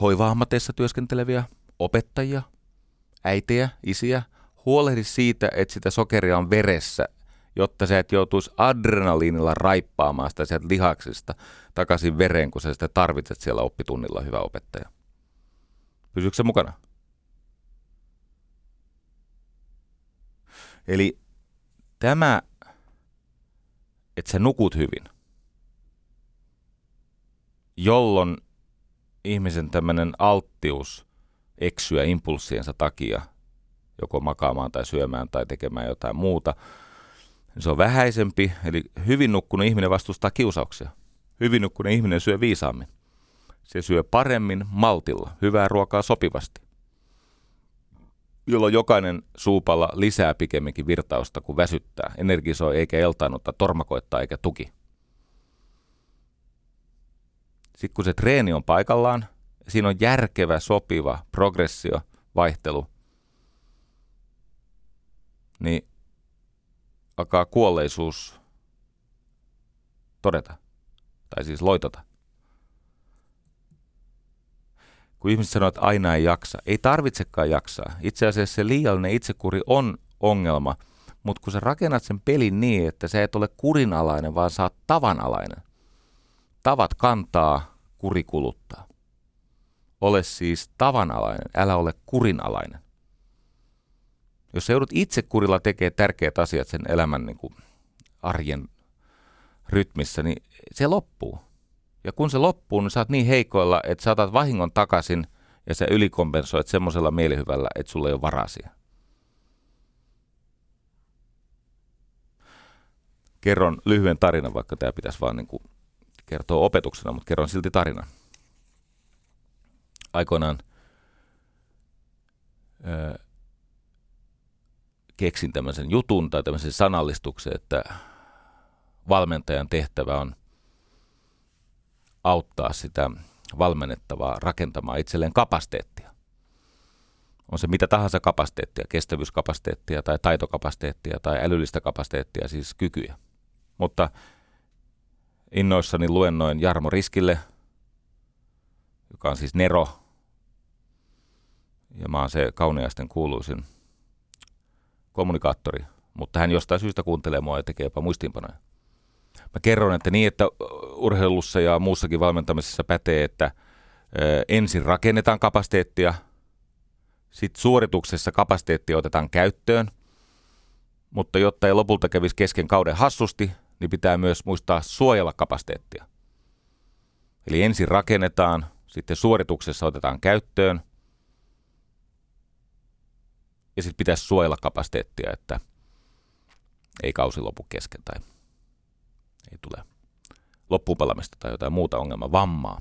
hoiva-ammateissa työskenteleviä, opettajia, äitejä, isiä. Huolehdi siitä, että sitä sokeria on veressä, jotta sä et joutuisi adrenaliinilla raippaamaan sitä sieltä lihaksista takaisin vereen, kun sä sitä tarvitset siellä oppitunnilla, hyvä opettaja. Pysyykö se mukana? Eli tämä, että sä nukut hyvin, jolloin ihmisen tämmöinen alttius eksyä impulssiensa takia, joko makaamaan tai syömään tai tekemään jotain muuta, niin se on vähäisempi, eli hyvin nukkunut ihminen vastustaa kiusauksia. Hyvin nukkunut ihminen syö viisaammin. Se syö paremmin maltilla, hyvää ruokaa sopivasti, jolloin jokainen suupalla lisää pikemminkin virtausta kuin väsyttää, energisoi eikä eltaannutta, tormakoittaa eikä tuki. Sitten kun se treeni on paikallaan, siinä on järkevä, sopiva progressio, vaihtelu, niin alkaa kuolleisuus todeta, tai siis loitota kun ihmiset sanoo, että aina ei jaksa. Ei tarvitsekaan jaksaa. Itse asiassa se liiallinen itsekuri on ongelma, mutta kun sä rakennat sen pelin niin, että sä et ole kurinalainen, vaan sä oot tavanalainen. Tavat kantaa, kuri kuluttaa. Ole siis tavanalainen, älä ole kurinalainen. Jos sä joudut itse kurilla tekemään tärkeät asiat sen elämän niin kuin arjen rytmissä, niin se loppuu. Ja kun se loppuu, niin sä oot niin heikoilla, että saatat vahingon takaisin ja sä ylikompensoit semmoisella mielihyvällä, että sulla ei ole varasia. Kerron lyhyen tarinan, vaikka tämä pitäisi vaan niin kuin kertoa opetuksena, mutta kerron silti tarinan. Aikoinaan öö, keksin tämmöisen jutun tai tämmöisen sanallistuksen, että valmentajan tehtävä on auttaa sitä valmennettavaa rakentamaan itselleen kapasiteettia. On se mitä tahansa kapasiteettia, kestävyyskapasiteettia tai taitokapasiteettia tai älyllistä kapasiteettia, siis kykyjä. Mutta innoissani luennoin Jarmo Riskille, joka on siis Nero, ja mä oon se kauniaisten kuuluisin kommunikaattori, mutta hän jostain syystä kuuntelee mua ja tekee jopa muistiinpanoja. Mä kerron, että niin, että urheilussa ja muussakin valmentamisessa pätee, että ensin rakennetaan kapasiteettia, sitten suorituksessa kapasiteettia otetaan käyttöön, mutta jotta ei lopulta kävisi kesken kauden hassusti, niin pitää myös muistaa suojella kapasiteettia. Eli ensin rakennetaan, sitten suorituksessa otetaan käyttöön, ja sitten pitäisi suojella kapasiteettia, että ei kausi lopu kesken tai ei tule loppuunpalamista tai jotain muuta ongelmaa, vammaa.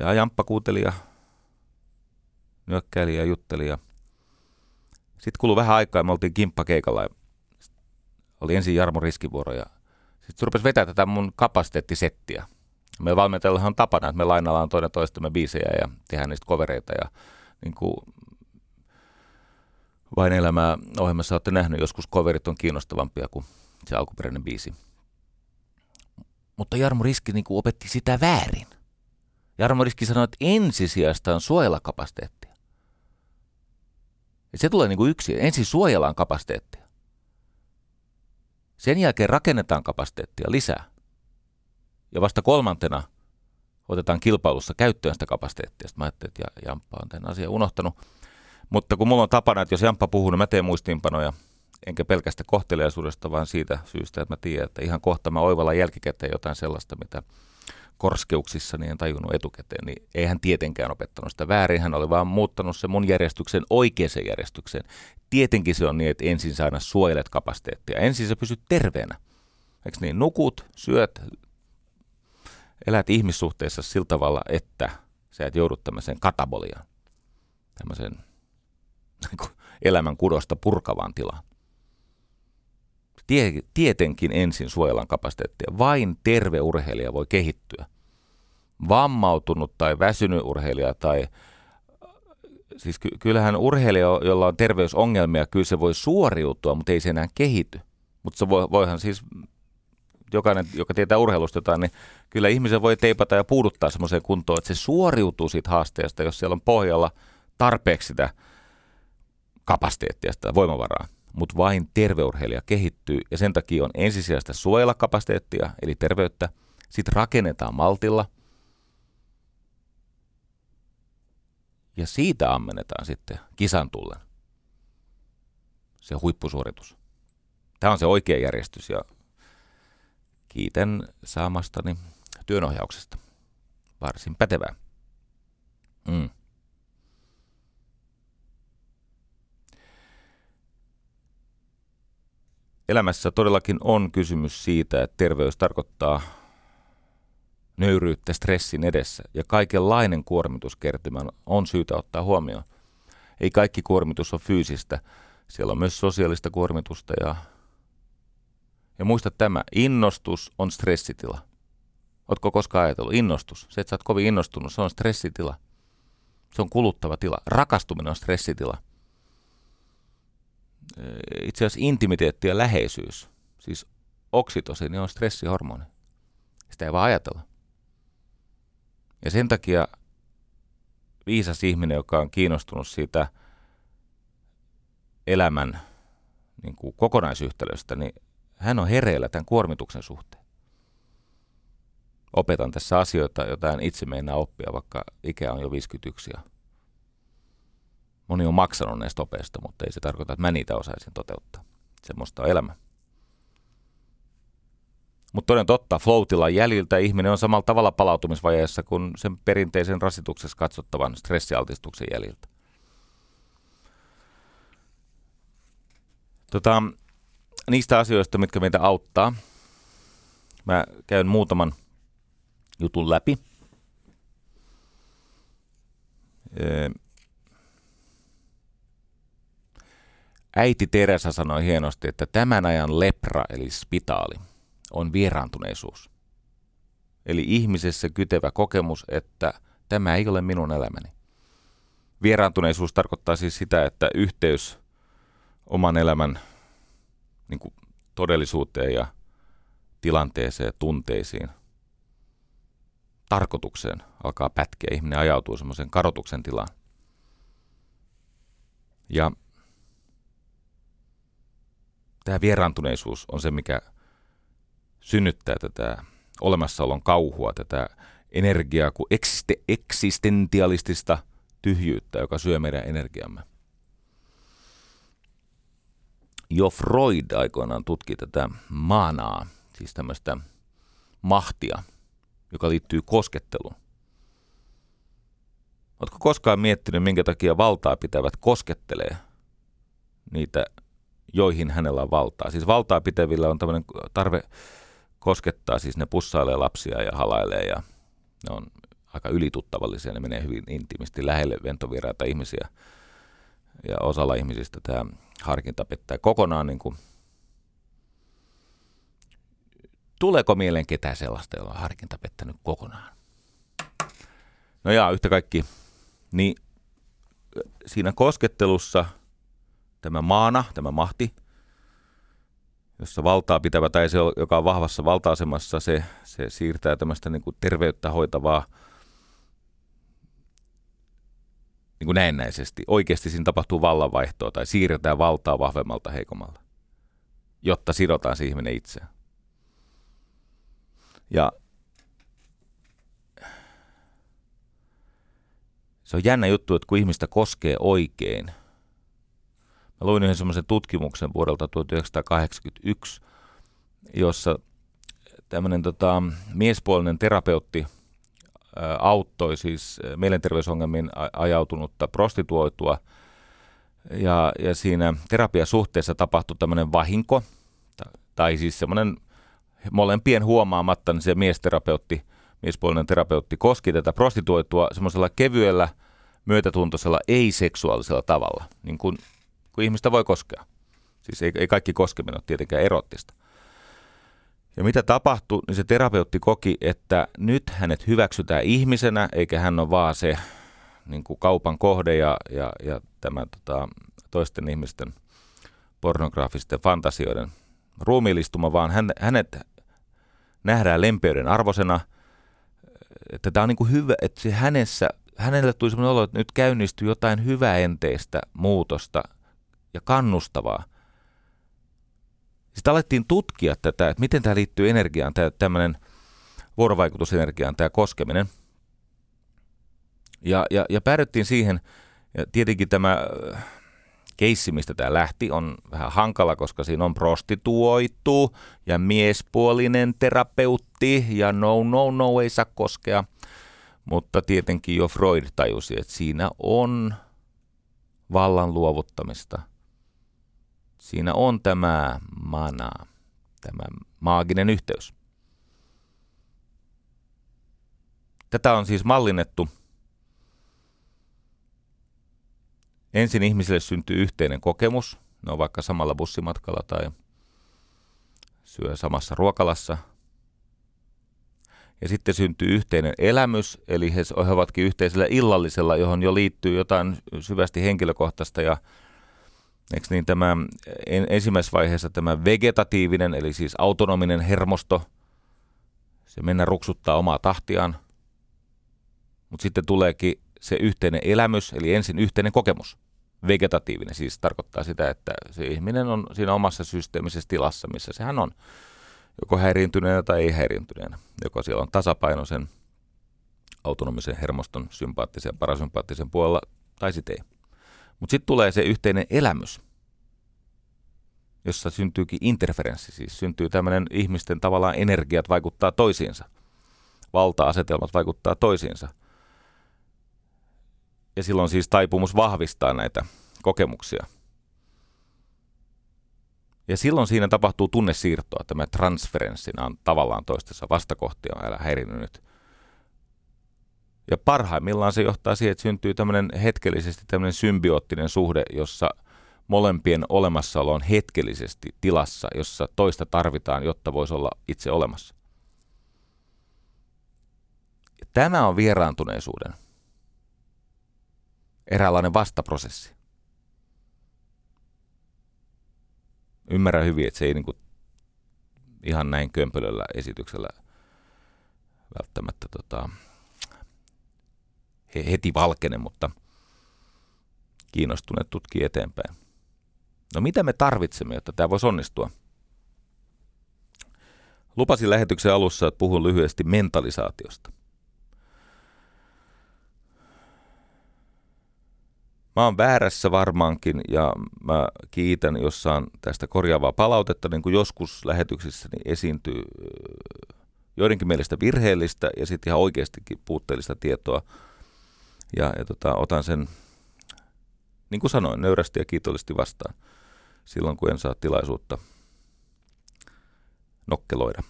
Ja Jamppa kuunteli ja nyökkäili ja jutteli ja sitten kului vähän aikaa ja me oltiin kimppakeikalla ja oli ensin Jarmo Riskivuoro ja sitten se rupesi vetää tätä mun kapasiteettisettiä. Me valmentajalla on tapana, että me lainallaan toinen toistamme biisejä ja tehdään niistä kovereita ja niin kuin vain elämää ohjelmassa olette nähnyt, joskus coverit on kiinnostavampia kuin se alkuperäinen biisi. Mutta Jarmo Riski niin kuin opetti sitä väärin. Jarmo Riski sanoi, että ensisijasta on suojella kapasiteettia. Ja se tulee niin kuin yksi. Ensin suojellaan kapasiteettia. Sen jälkeen rakennetaan kapasiteettia lisää. Ja vasta kolmantena otetaan kilpailussa käyttöön sitä kapasiteettia. Sitten mä ajattelin, että Jamppa on tämän asian unohtanut. Mutta kun mulla on tapana, että jos Jamppa puhuu, niin mä teen muistiinpanoja. Enkä pelkästä kohteliaisuudesta, vaan siitä syystä, että mä tiedän, että ihan kohta mä oivalla jälkikäteen jotain sellaista, mitä korskeuksissa niin en tajunnut etukäteen, niin ei hän tietenkään opettanut sitä väärin, hän oli vaan muuttanut se mun järjestyksen oikeaan järjestykseen. Tietenkin se on niin, että ensin sä aina suojelet kapasiteettia, ensin sä pysyt terveenä. Eikö niin? Nukut, syöt, elät ihmissuhteessa sillä tavalla, että sä et joudu tämmöiseen kataboliaan, tämmöiseen niin elämän kudosta purkavaan tilaan. Tietenkin ensin suojellaan kapasiteettia. Vain terve urheilija voi kehittyä. Vammautunut tai väsynyt urheilija tai siis ky- kyllähän urheilija, jolla on terveysongelmia, kyllä se voi suoriutua, mutta ei se enää kehity. Mutta se voi, voihan siis, jokainen, joka tietää urheilusta jotain, niin kyllä ihmisen voi teipata ja puuduttaa semmoiseen kuntoon, että se suoriutuu siitä haasteesta, jos siellä on pohjalla tarpeeksi sitä kapasiteettia, sitä voimavaraa. Mutta vain terveurheilija kehittyy ja sen takia on ensisijaista suojella kapasiteettia, eli terveyttä, sitten rakennetaan maltilla ja siitä ammennetaan sitten kisan tullen se huippusuoritus. Tämä on se oikea järjestys ja kiitän saamastani työnohjauksesta. Varsin pätevää. Mm. elämässä todellakin on kysymys siitä, että terveys tarkoittaa nöyryyttä stressin edessä ja kaikenlainen kuormituskertymä on syytä ottaa huomioon. Ei kaikki kuormitus ole fyysistä, siellä on myös sosiaalista kuormitusta ja, ja muista tämä, innostus on stressitila. Oletko koskaan ajatellut? Innostus. Se, että sä oot kovin innostunut, se on stressitila. Se on kuluttava tila. Rakastuminen on stressitila itse asiassa intimiteetti ja läheisyys, siis oksitosiini on stressihormoni. Sitä ei vaan ajatella. Ja sen takia viisas ihminen, joka on kiinnostunut siitä elämän niin kuin kokonaisyhtälöstä, niin hän on hereillä tämän kuormituksen suhteen. Opetan tässä asioita, joita en itse meinaa oppia, vaikka ikä on jo 51 ja Moni on maksanut näistä opeista, mutta ei se tarkoita, että mä niitä osaisin toteuttaa. Semmoista on elämä. Mutta toden totta, floatilan jäljiltä ihminen on samalla tavalla palautumisvajeessa kuin sen perinteisen rasituksessa katsottavan stressialtistuksen jäljiltä. Tota, niistä asioista, mitkä meitä auttaa, mä käyn muutaman jutun läpi. Äiti Teresa sanoi hienosti, että tämän ajan lepra eli spitaali on vieraantuneisuus. Eli ihmisessä kytevä kokemus, että tämä ei ole minun elämäni. Vieraantuneisuus tarkoittaa siis sitä, että yhteys oman elämän niin kuin todellisuuteen ja tilanteeseen, tunteisiin, tarkoitukseen alkaa pätkeä. Ihminen ajautuu semmoisen karotuksen tilaan. Ja tämä vieraantuneisuus on se, mikä synnyttää tätä olemassaolon kauhua, tätä energiaa kuin eksiste- eksistentialistista tyhjyyttä, joka syö meidän energiamme. Jo Freud aikoinaan tutki tätä maanaa, siis tämmöistä mahtia, joka liittyy kosketteluun. Oletko koskaan miettinyt, minkä takia valtaa pitävät koskettelee niitä joihin hänellä on valtaa. Siis valtaa pitävillä on tämmöinen tarve koskettaa, siis ne pussailee lapsia ja halailee ja ne on aika ylituttavallisia, ne menee hyvin intiimisti lähelle ventovieraita ihmisiä. Ja osalla ihmisistä tämä harkinta pettää kokonaan niin kuin Tuleeko mieleen ketään sellaista, jolla on harkinta pettänyt kokonaan? No ja yhtä kaikki, niin siinä koskettelussa – tämä maana, tämä mahti, jossa valtaa pitävä tai se, joka on vahvassa valta-asemassa, se, se siirtää tämmöistä niin kuin terveyttä hoitavaa niin kuin näennäisesti. Oikeasti siinä tapahtuu vallanvaihtoa tai siirretään valtaa vahvemmalta heikommalle. jotta sidotaan se ihminen itse. Ja se on jännä juttu, että kun ihmistä koskee oikein. Mä luin yhden semmoisen tutkimuksen vuodelta 1981, jossa tämmöinen tota, miespuolinen terapeutti auttoi siis mielenterveysongelmiin ajautunutta prostituoitua. Ja, ja siinä terapiasuhteessa tapahtui tämmöinen vahinko, tai siis semmoinen molempien huomaamatta, niin se miesterapeutti, miespuolinen terapeutti koski tätä prostituoitua semmoisella kevyellä, myötätuntoisella, ei-seksuaalisella tavalla, niin kuin, kuin ihmistä voi koskea. Siis ei, ei kaikki koskeminen ole tietenkään erottista. Ja mitä tapahtui, niin se terapeutti koki, että nyt hänet hyväksytään ihmisenä, eikä hän ole vaan se niin kuin kaupan kohde ja, ja, ja tämä tota, toisten ihmisten pornograafisten fantasioiden ruumiillistuma, vaan hän, hänet nähdään lempeyden arvosena, että tämä on niin kuin hyvä, että se hänessä, hänelle tuli sellainen olo, että nyt käynnistyy jotain hyväenteistä muutosta ja kannustavaa. Sitten alettiin tutkia tätä, että miten tämä liittyy energiaan, tämä tämmöinen vuorovaikutusenergiaan, tämä koskeminen. Ja, ja, ja päädyttiin siihen, ja tietenkin tämä keissi, mistä tämä lähti, on vähän hankala, koska siinä on prostituoitu ja miespuolinen terapeutti ja no, no, no, ei saa koskea. Mutta tietenkin jo Freud tajusi, että siinä on vallan luovuttamista. Siinä on tämä mana, tämä maaginen yhteys. Tätä on siis mallinnettu – Ensin ihmisille syntyy yhteinen kokemus, ne on vaikka samalla bussimatkalla tai syö samassa ruokalassa. Ja sitten syntyy yhteinen elämys, eli he ovatkin yhteisellä illallisella, johon jo liittyy jotain syvästi henkilökohtaista ja Eikö niin tämä ensimmäisessä vaiheessa tämä vegetatiivinen, eli siis autonominen hermosto, se mennä ruksuttaa omaa tahtiaan, mutta sitten tuleekin se yhteinen elämys, eli ensin yhteinen kokemus. Vegetatiivinen, siis tarkoittaa sitä, että se ihminen on siinä omassa systeemisessä tilassa, missä sehän on. Joko häiriintyneenä tai ei häiriintyneenä, joko siellä on tasapainoisen autonomisen hermoston sympaattisen ja parasympaattisen puolella, tai sitten ei. Mutta sitten tulee se yhteinen elämys, jossa syntyykin interferenssi, siis syntyy tämmöinen ihmisten tavallaan energiat vaikuttaa toisiinsa, valta-asetelmat vaikuttaa toisiinsa – ja silloin siis taipumus vahvistaa näitä kokemuksia. Ja silloin siinä tapahtuu tunnesiirtoa, tämä transferenssina on tavallaan toistessa vastakohtia, älä häirinyt nyt. Ja parhaimmillaan se johtaa siihen, että syntyy tämmöinen hetkellisesti tämmöinen symbioottinen suhde, jossa molempien olemassaolo on hetkellisesti tilassa, jossa toista tarvitaan, jotta voisi olla itse olemassa. Tämä on vieraantuneisuuden eräänlainen vastaprosessi. Ymmärrän hyvin, että se ei niin kuin ihan näin kömpelöllä esityksellä välttämättä tota, he, heti valkene, mutta kiinnostuneet tutkii eteenpäin. No mitä me tarvitsemme, jotta tämä voisi onnistua? Lupasin lähetyksen alussa, että puhun lyhyesti mentalisaatiosta – Mä oon väärässä varmaankin ja mä kiitän, jos saan tästä korjaavaa palautetta, niin kuin joskus lähetyksissä niin esiintyy joidenkin mielestä virheellistä ja sitten ihan oikeastikin puutteellista tietoa. Ja, ja tota, otan sen, niin kuin sanoin, nöyrästi ja kiitollisesti vastaan silloin, kun en saa tilaisuutta nokkeloida,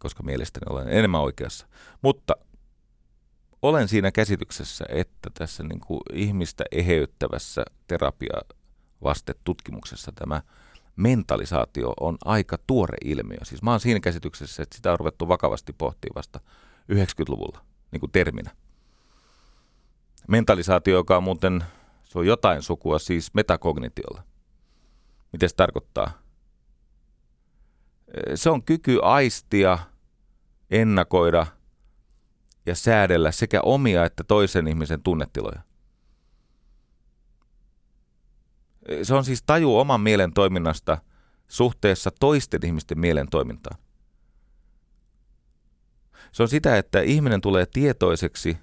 koska mielestäni olen enemmän oikeassa. Mutta olen siinä käsityksessä, että tässä niin kuin ihmistä eheyttävässä terapia tutkimuksessa tämä mentalisaatio on aika tuore ilmiö. Siis mä oon siinä käsityksessä, että sitä on ruvettu vakavasti pohtimaan vasta 90-luvulla niin kuin terminä. Mentalisaatio, joka on muuten, se on jotain sukua siis metakognitiolla. Mitä se tarkoittaa? Se on kyky aistia, ennakoida – ja säädellä sekä omia että toisen ihmisen tunnetiloja. Se on siis taju oman mielen toiminnasta suhteessa toisten ihmisten mielen toimintaan. Se on sitä, että ihminen tulee tietoiseksi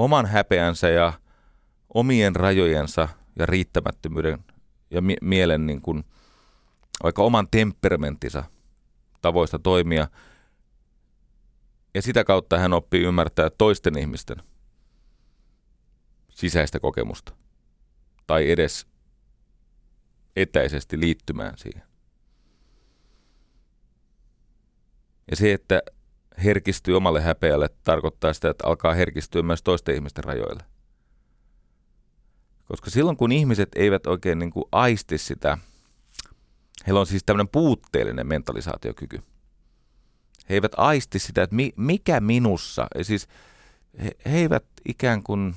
oman häpeänsä ja omien rajojensa ja riittämättömyyden ja mi- mielen niin kuin, vaikka oman temperamenttinsa tavoista toimia. Ja sitä kautta hän oppii ymmärtää toisten ihmisten sisäistä kokemusta. Tai edes etäisesti liittymään siihen. Ja se, että herkistyy omalle häpeälle, tarkoittaa sitä, että alkaa herkistyä myös toisten ihmisten rajoille. Koska silloin, kun ihmiset eivät oikein niin kuin aisti sitä, heillä on siis tämmöinen puutteellinen mentalisaatiokyky. He eivät aisti sitä, että mi, mikä minussa, ja siis he, he eivät ikään kuin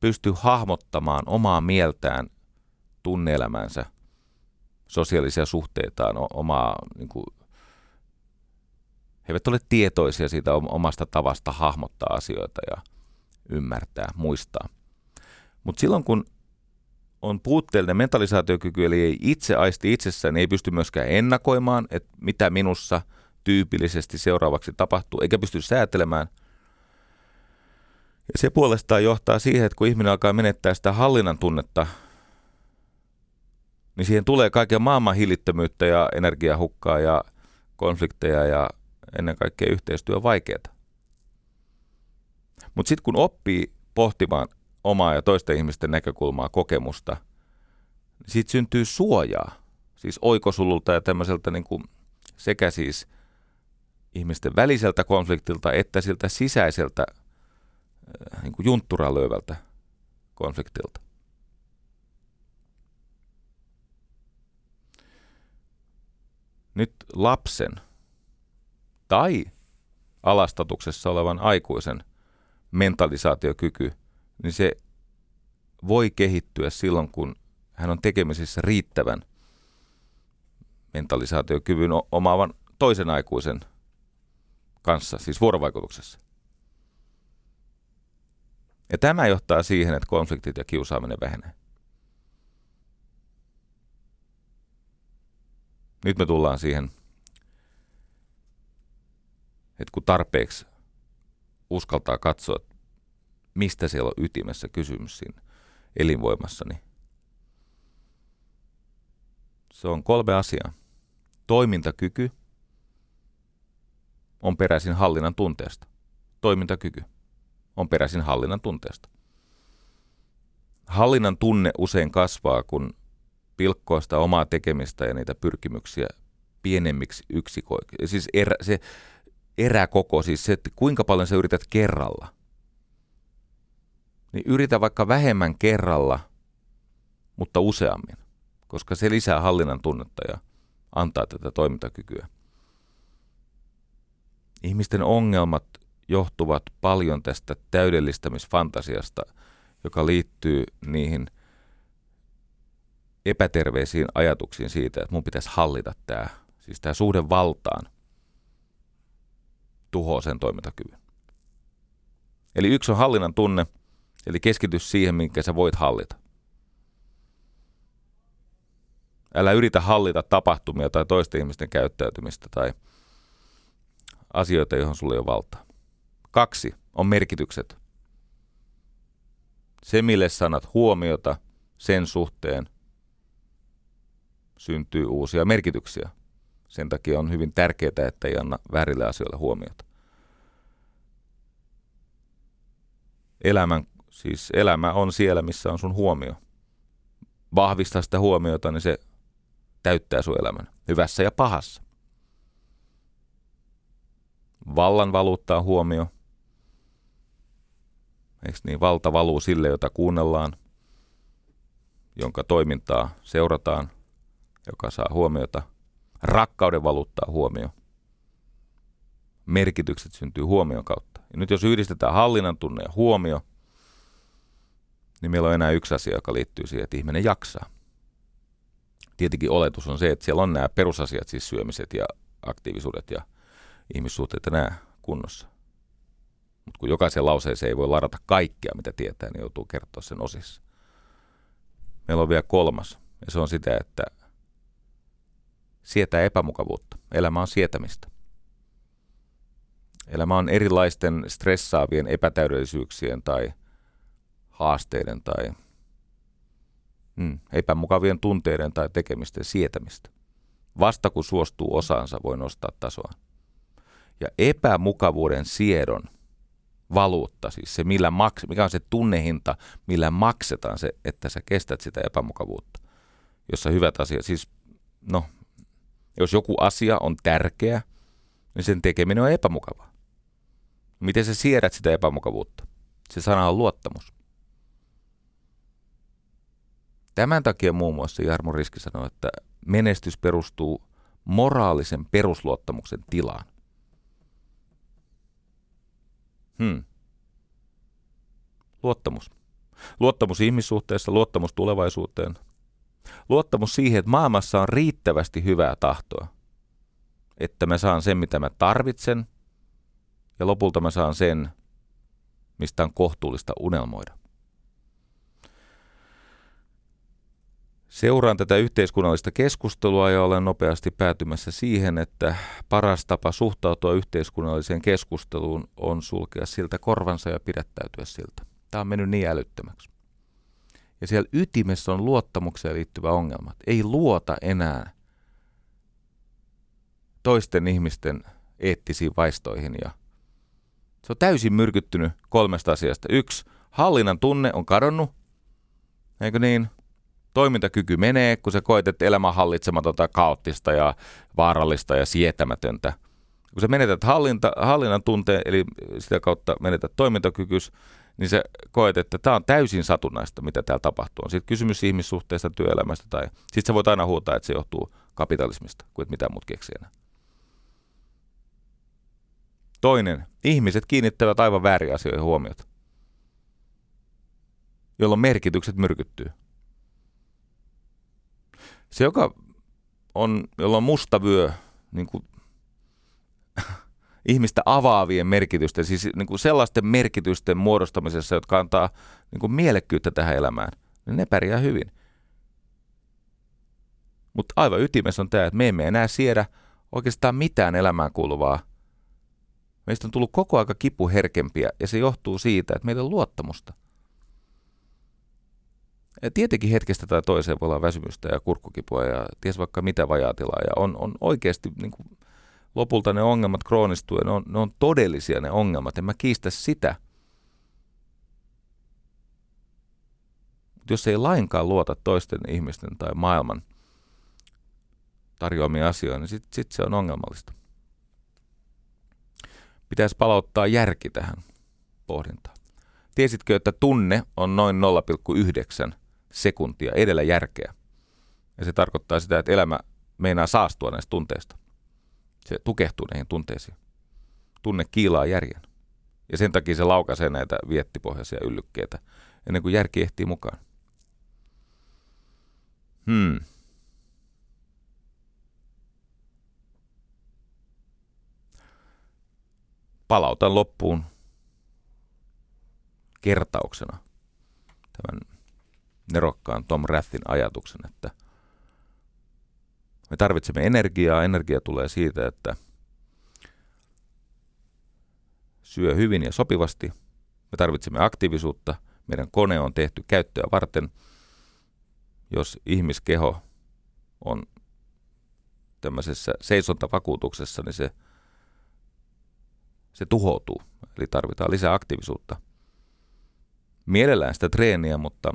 pysty hahmottamaan omaa mieltään, tunneelämänsä, sosiaalisia suhteitaan, omaa niin kuin, he eivät ole tietoisia siitä omasta tavasta hahmottaa asioita ja ymmärtää, muistaa. Mutta silloin kun on puutteellinen mentalisaatiokyky, eli ei itse aisti itsessään, niin ei pysty myöskään ennakoimaan, että mitä minussa tyypillisesti seuraavaksi tapahtuu, eikä pysty säätelemään. Ja se puolestaan johtaa siihen, että kun ihminen alkaa menettää sitä hallinnan tunnetta, niin siihen tulee kaiken maailman hillittömyyttä ja energiahukkaa ja konflikteja ja ennen kaikkea yhteistyö vaikeaa. Mutta sitten kun oppii pohtimaan omaa ja toisten ihmisten näkökulmaa, kokemusta, niin siitä syntyy suojaa, siis oikosululta ja tämmöiseltä niin kuin sekä siis ihmisten väliseltä konfliktilta että siltä sisäiseltä äh, niin kuin juntturaa konfliktilta. Nyt lapsen tai alastatuksessa olevan aikuisen mentalisaatiokyky – niin se voi kehittyä silloin, kun hän on tekemisissä riittävän mentalisaatiokyvyn omaavan toisen aikuisen kanssa, siis vuorovaikutuksessa. Ja tämä johtaa siihen, että konfliktit ja kiusaaminen vähenee. Nyt me tullaan siihen, että kun tarpeeksi uskaltaa katsoa, mistä siellä on ytimessä kysymys siinä elinvoimassa, niin se on kolme asiaa. Toimintakyky on peräisin hallinnan tunteesta. Toimintakyky on peräisin hallinnan tunteesta. Hallinnan tunne usein kasvaa, kun pilkkoa sitä omaa tekemistä ja niitä pyrkimyksiä pienemmiksi yksikoiksi. Siis erä, se eräkoko, siis se, että kuinka paljon sä yrität kerralla – niin yritä vaikka vähemmän kerralla, mutta useammin, koska se lisää hallinnan tunnetta ja antaa tätä toimintakykyä. Ihmisten ongelmat johtuvat paljon tästä täydellistämisfantasiasta, joka liittyy niihin epäterveisiin ajatuksiin siitä, että mun pitäisi hallita tämä, siis tämä suhde valtaan tuhoaa sen toimintakyvyn. Eli yksi on hallinnan tunne – Eli keskity siihen, minkä sä voit hallita. Älä yritä hallita tapahtumia tai toisten ihmisten käyttäytymistä tai asioita, johon sulle ei ole valtaa. Kaksi on merkitykset. Se, mille sanat huomiota sen suhteen, syntyy uusia merkityksiä. Sen takia on hyvin tärkeää, että ei anna väärille asioille huomiota. Elämän Siis elämä on siellä, missä on sun huomio. Vahvista sitä huomiota, niin se täyttää sun elämän. Hyvässä ja pahassa. Vallan valuuttaa huomio. Eikö niin? Valta valuu sille, jota kuunnellaan, jonka toimintaa seurataan, joka saa huomiota. Rakkauden valuuttaa huomio. Merkitykset syntyy huomion kautta. Ja nyt jos yhdistetään hallinnan tunne ja huomio – niin meillä on enää yksi asia, joka liittyy siihen, että ihminen jaksaa. Tietenkin oletus on se, että siellä on nämä perusasiat, siis syömiset ja aktiivisuudet ja ihmissuhteet ja nämä kunnossa. Mutta kun jokaisen lauseeseen ei voi ladata kaikkea, mitä tietää, niin joutuu kertoa sen osissa. Meillä on vielä kolmas, Ja se on sitä, että sietää epämukavuutta. Elämä on sietämistä. Elämä on erilaisten stressaavien epätäydellisyyksien tai haasteiden tai mm, epämukavien tunteiden tai tekemisten sietämistä. Vasta kun suostuu osaansa, voi nostaa tasoa. Ja epämukavuuden siedon valuutta, siis se millä maks, mikä on se tunnehinta, millä maksetaan se, että sä kestät sitä epämukavuutta. Jossa hyvät asiat, siis no, jos joku asia on tärkeä, niin sen tekeminen on epämukavaa. Miten sä siedät sitä epämukavuutta? Se sana on luottamus. Tämän takia muun muassa Jarmo Riski sanoi, että menestys perustuu moraalisen perusluottamuksen tilaan. Hmm. Luottamus. Luottamus ihmissuhteessa, luottamus tulevaisuuteen. Luottamus siihen, että maailmassa on riittävästi hyvää tahtoa. Että mä saan sen, mitä mä tarvitsen, ja lopulta mä saan sen, mistä on kohtuullista unelmoida. Seuraan tätä yhteiskunnallista keskustelua ja olen nopeasti päätymässä siihen, että paras tapa suhtautua yhteiskunnalliseen keskusteluun on sulkea siltä korvansa ja pidättäytyä siltä. Tämä on mennyt niin älyttömäksi. Ja siellä ytimessä on luottamukseen liittyvä ongelma. Ei luota enää toisten ihmisten eettisiin vaistoihin ja se on täysin myrkyttynyt kolmesta asiasta. Yksi, hallinnan tunne on kadonnut, eikö niin? toimintakyky menee, kun sä koet, että elämä on hallitsematonta, kaoottista ja vaarallista ja sietämätöntä. Kun sä menetät hallinta, hallinnan tunteen, eli sitä kautta menetät toimintakykys, niin sä koet, että tämä on täysin satunnaista, mitä täällä tapahtuu. On sitten kysymys ihmissuhteista, työelämästä tai sitten sä voit aina huutaa, että se johtuu kapitalismista, kuin mitään muut keksii enää. Toinen, ihmiset kiinnittävät aivan väärin asioihin huomiota, jolloin merkitykset myrkyttyy. Se, joka on, jolla on musta vyö niin kuin, ihmistä avaavien merkitysten, siis niin kuin sellaisten merkitysten muodostamisessa, jotka antaa niin kuin mielekkyyttä tähän elämään, niin ne pärjää hyvin. Mutta aivan ytimessä on tämä, että me emme enää siedä oikeastaan mitään elämään kuuluvaa. Meistä on tullut koko aika kipuherkempiä ja se johtuu siitä, että meillä on luottamusta. Tietenkin hetkestä tai toiseen voi olla väsymystä ja kurkkukipua ja ties vaikka mitä vajaatilaa. Ja on, on oikeasti niin kuin, lopulta ne ongelmat kroonistuu ja ne on, ne on todellisia ne ongelmat. En mä kiistä sitä. Jos ei lainkaan luota toisten ihmisten tai maailman tarjoamia asioita, niin sitten sit se on ongelmallista. Pitäisi palauttaa järki tähän pohdintaan. Tiesitkö, että tunne on noin 0,9 sekuntia edellä järkeä. Ja se tarkoittaa sitä, että elämä meinaa saastua näistä tunteista. Se tukehtuu näihin tunteisiin. Tunne kiilaa järjen. Ja sen takia se laukaisee näitä viettipohjaisia yllykkeitä ennen kuin järki ehtii mukaan. Hmm. Palautan loppuun kertauksena tämän nerokkaan Tom Rathin ajatuksen, että me tarvitsemme energiaa. Energia tulee siitä, että syö hyvin ja sopivasti. Me tarvitsemme aktiivisuutta. Meidän kone on tehty käyttöä varten. Jos ihmiskeho on tämmöisessä seisontavakuutuksessa, niin se, se tuhoutuu. Eli tarvitaan lisää aktiivisuutta. Mielellään sitä treeniä, mutta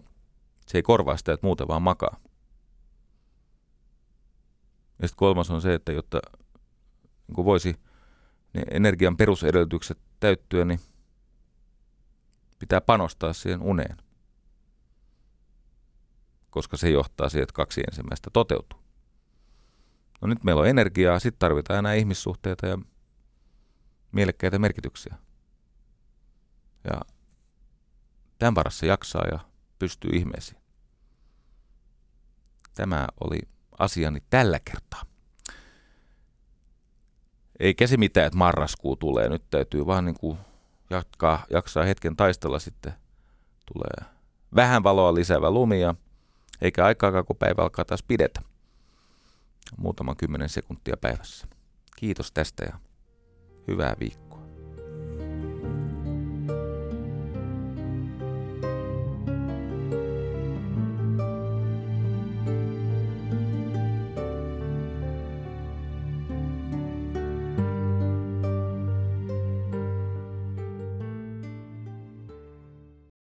se ei korvaa sitä, että muuten vaan makaa. Ja sitten kolmas on se, että jotta niin voisi ne energian perusedellytykset täyttyä, niin pitää panostaa siihen uneen. Koska se johtaa siihen, että kaksi ensimmäistä toteutuu. No nyt meillä on energiaa, sitten tarvitaan enää ihmissuhteita ja mielekkäitä merkityksiä. Ja tämän varassa jaksaa ja pystyy ihmeisiin. Tämä oli asiani tällä kertaa. Ei käsi mitään, että marraskuu tulee. Nyt täytyy vaan niin kuin jatkaa, jaksaa hetken taistella sitten. Tulee vähän valoa lisäävä lumi ja Eikä aikaakaan, kun päivä alkaa taas pidetä. Muutama kymmenen sekuntia päivässä. Kiitos tästä ja hyvää viikkoa.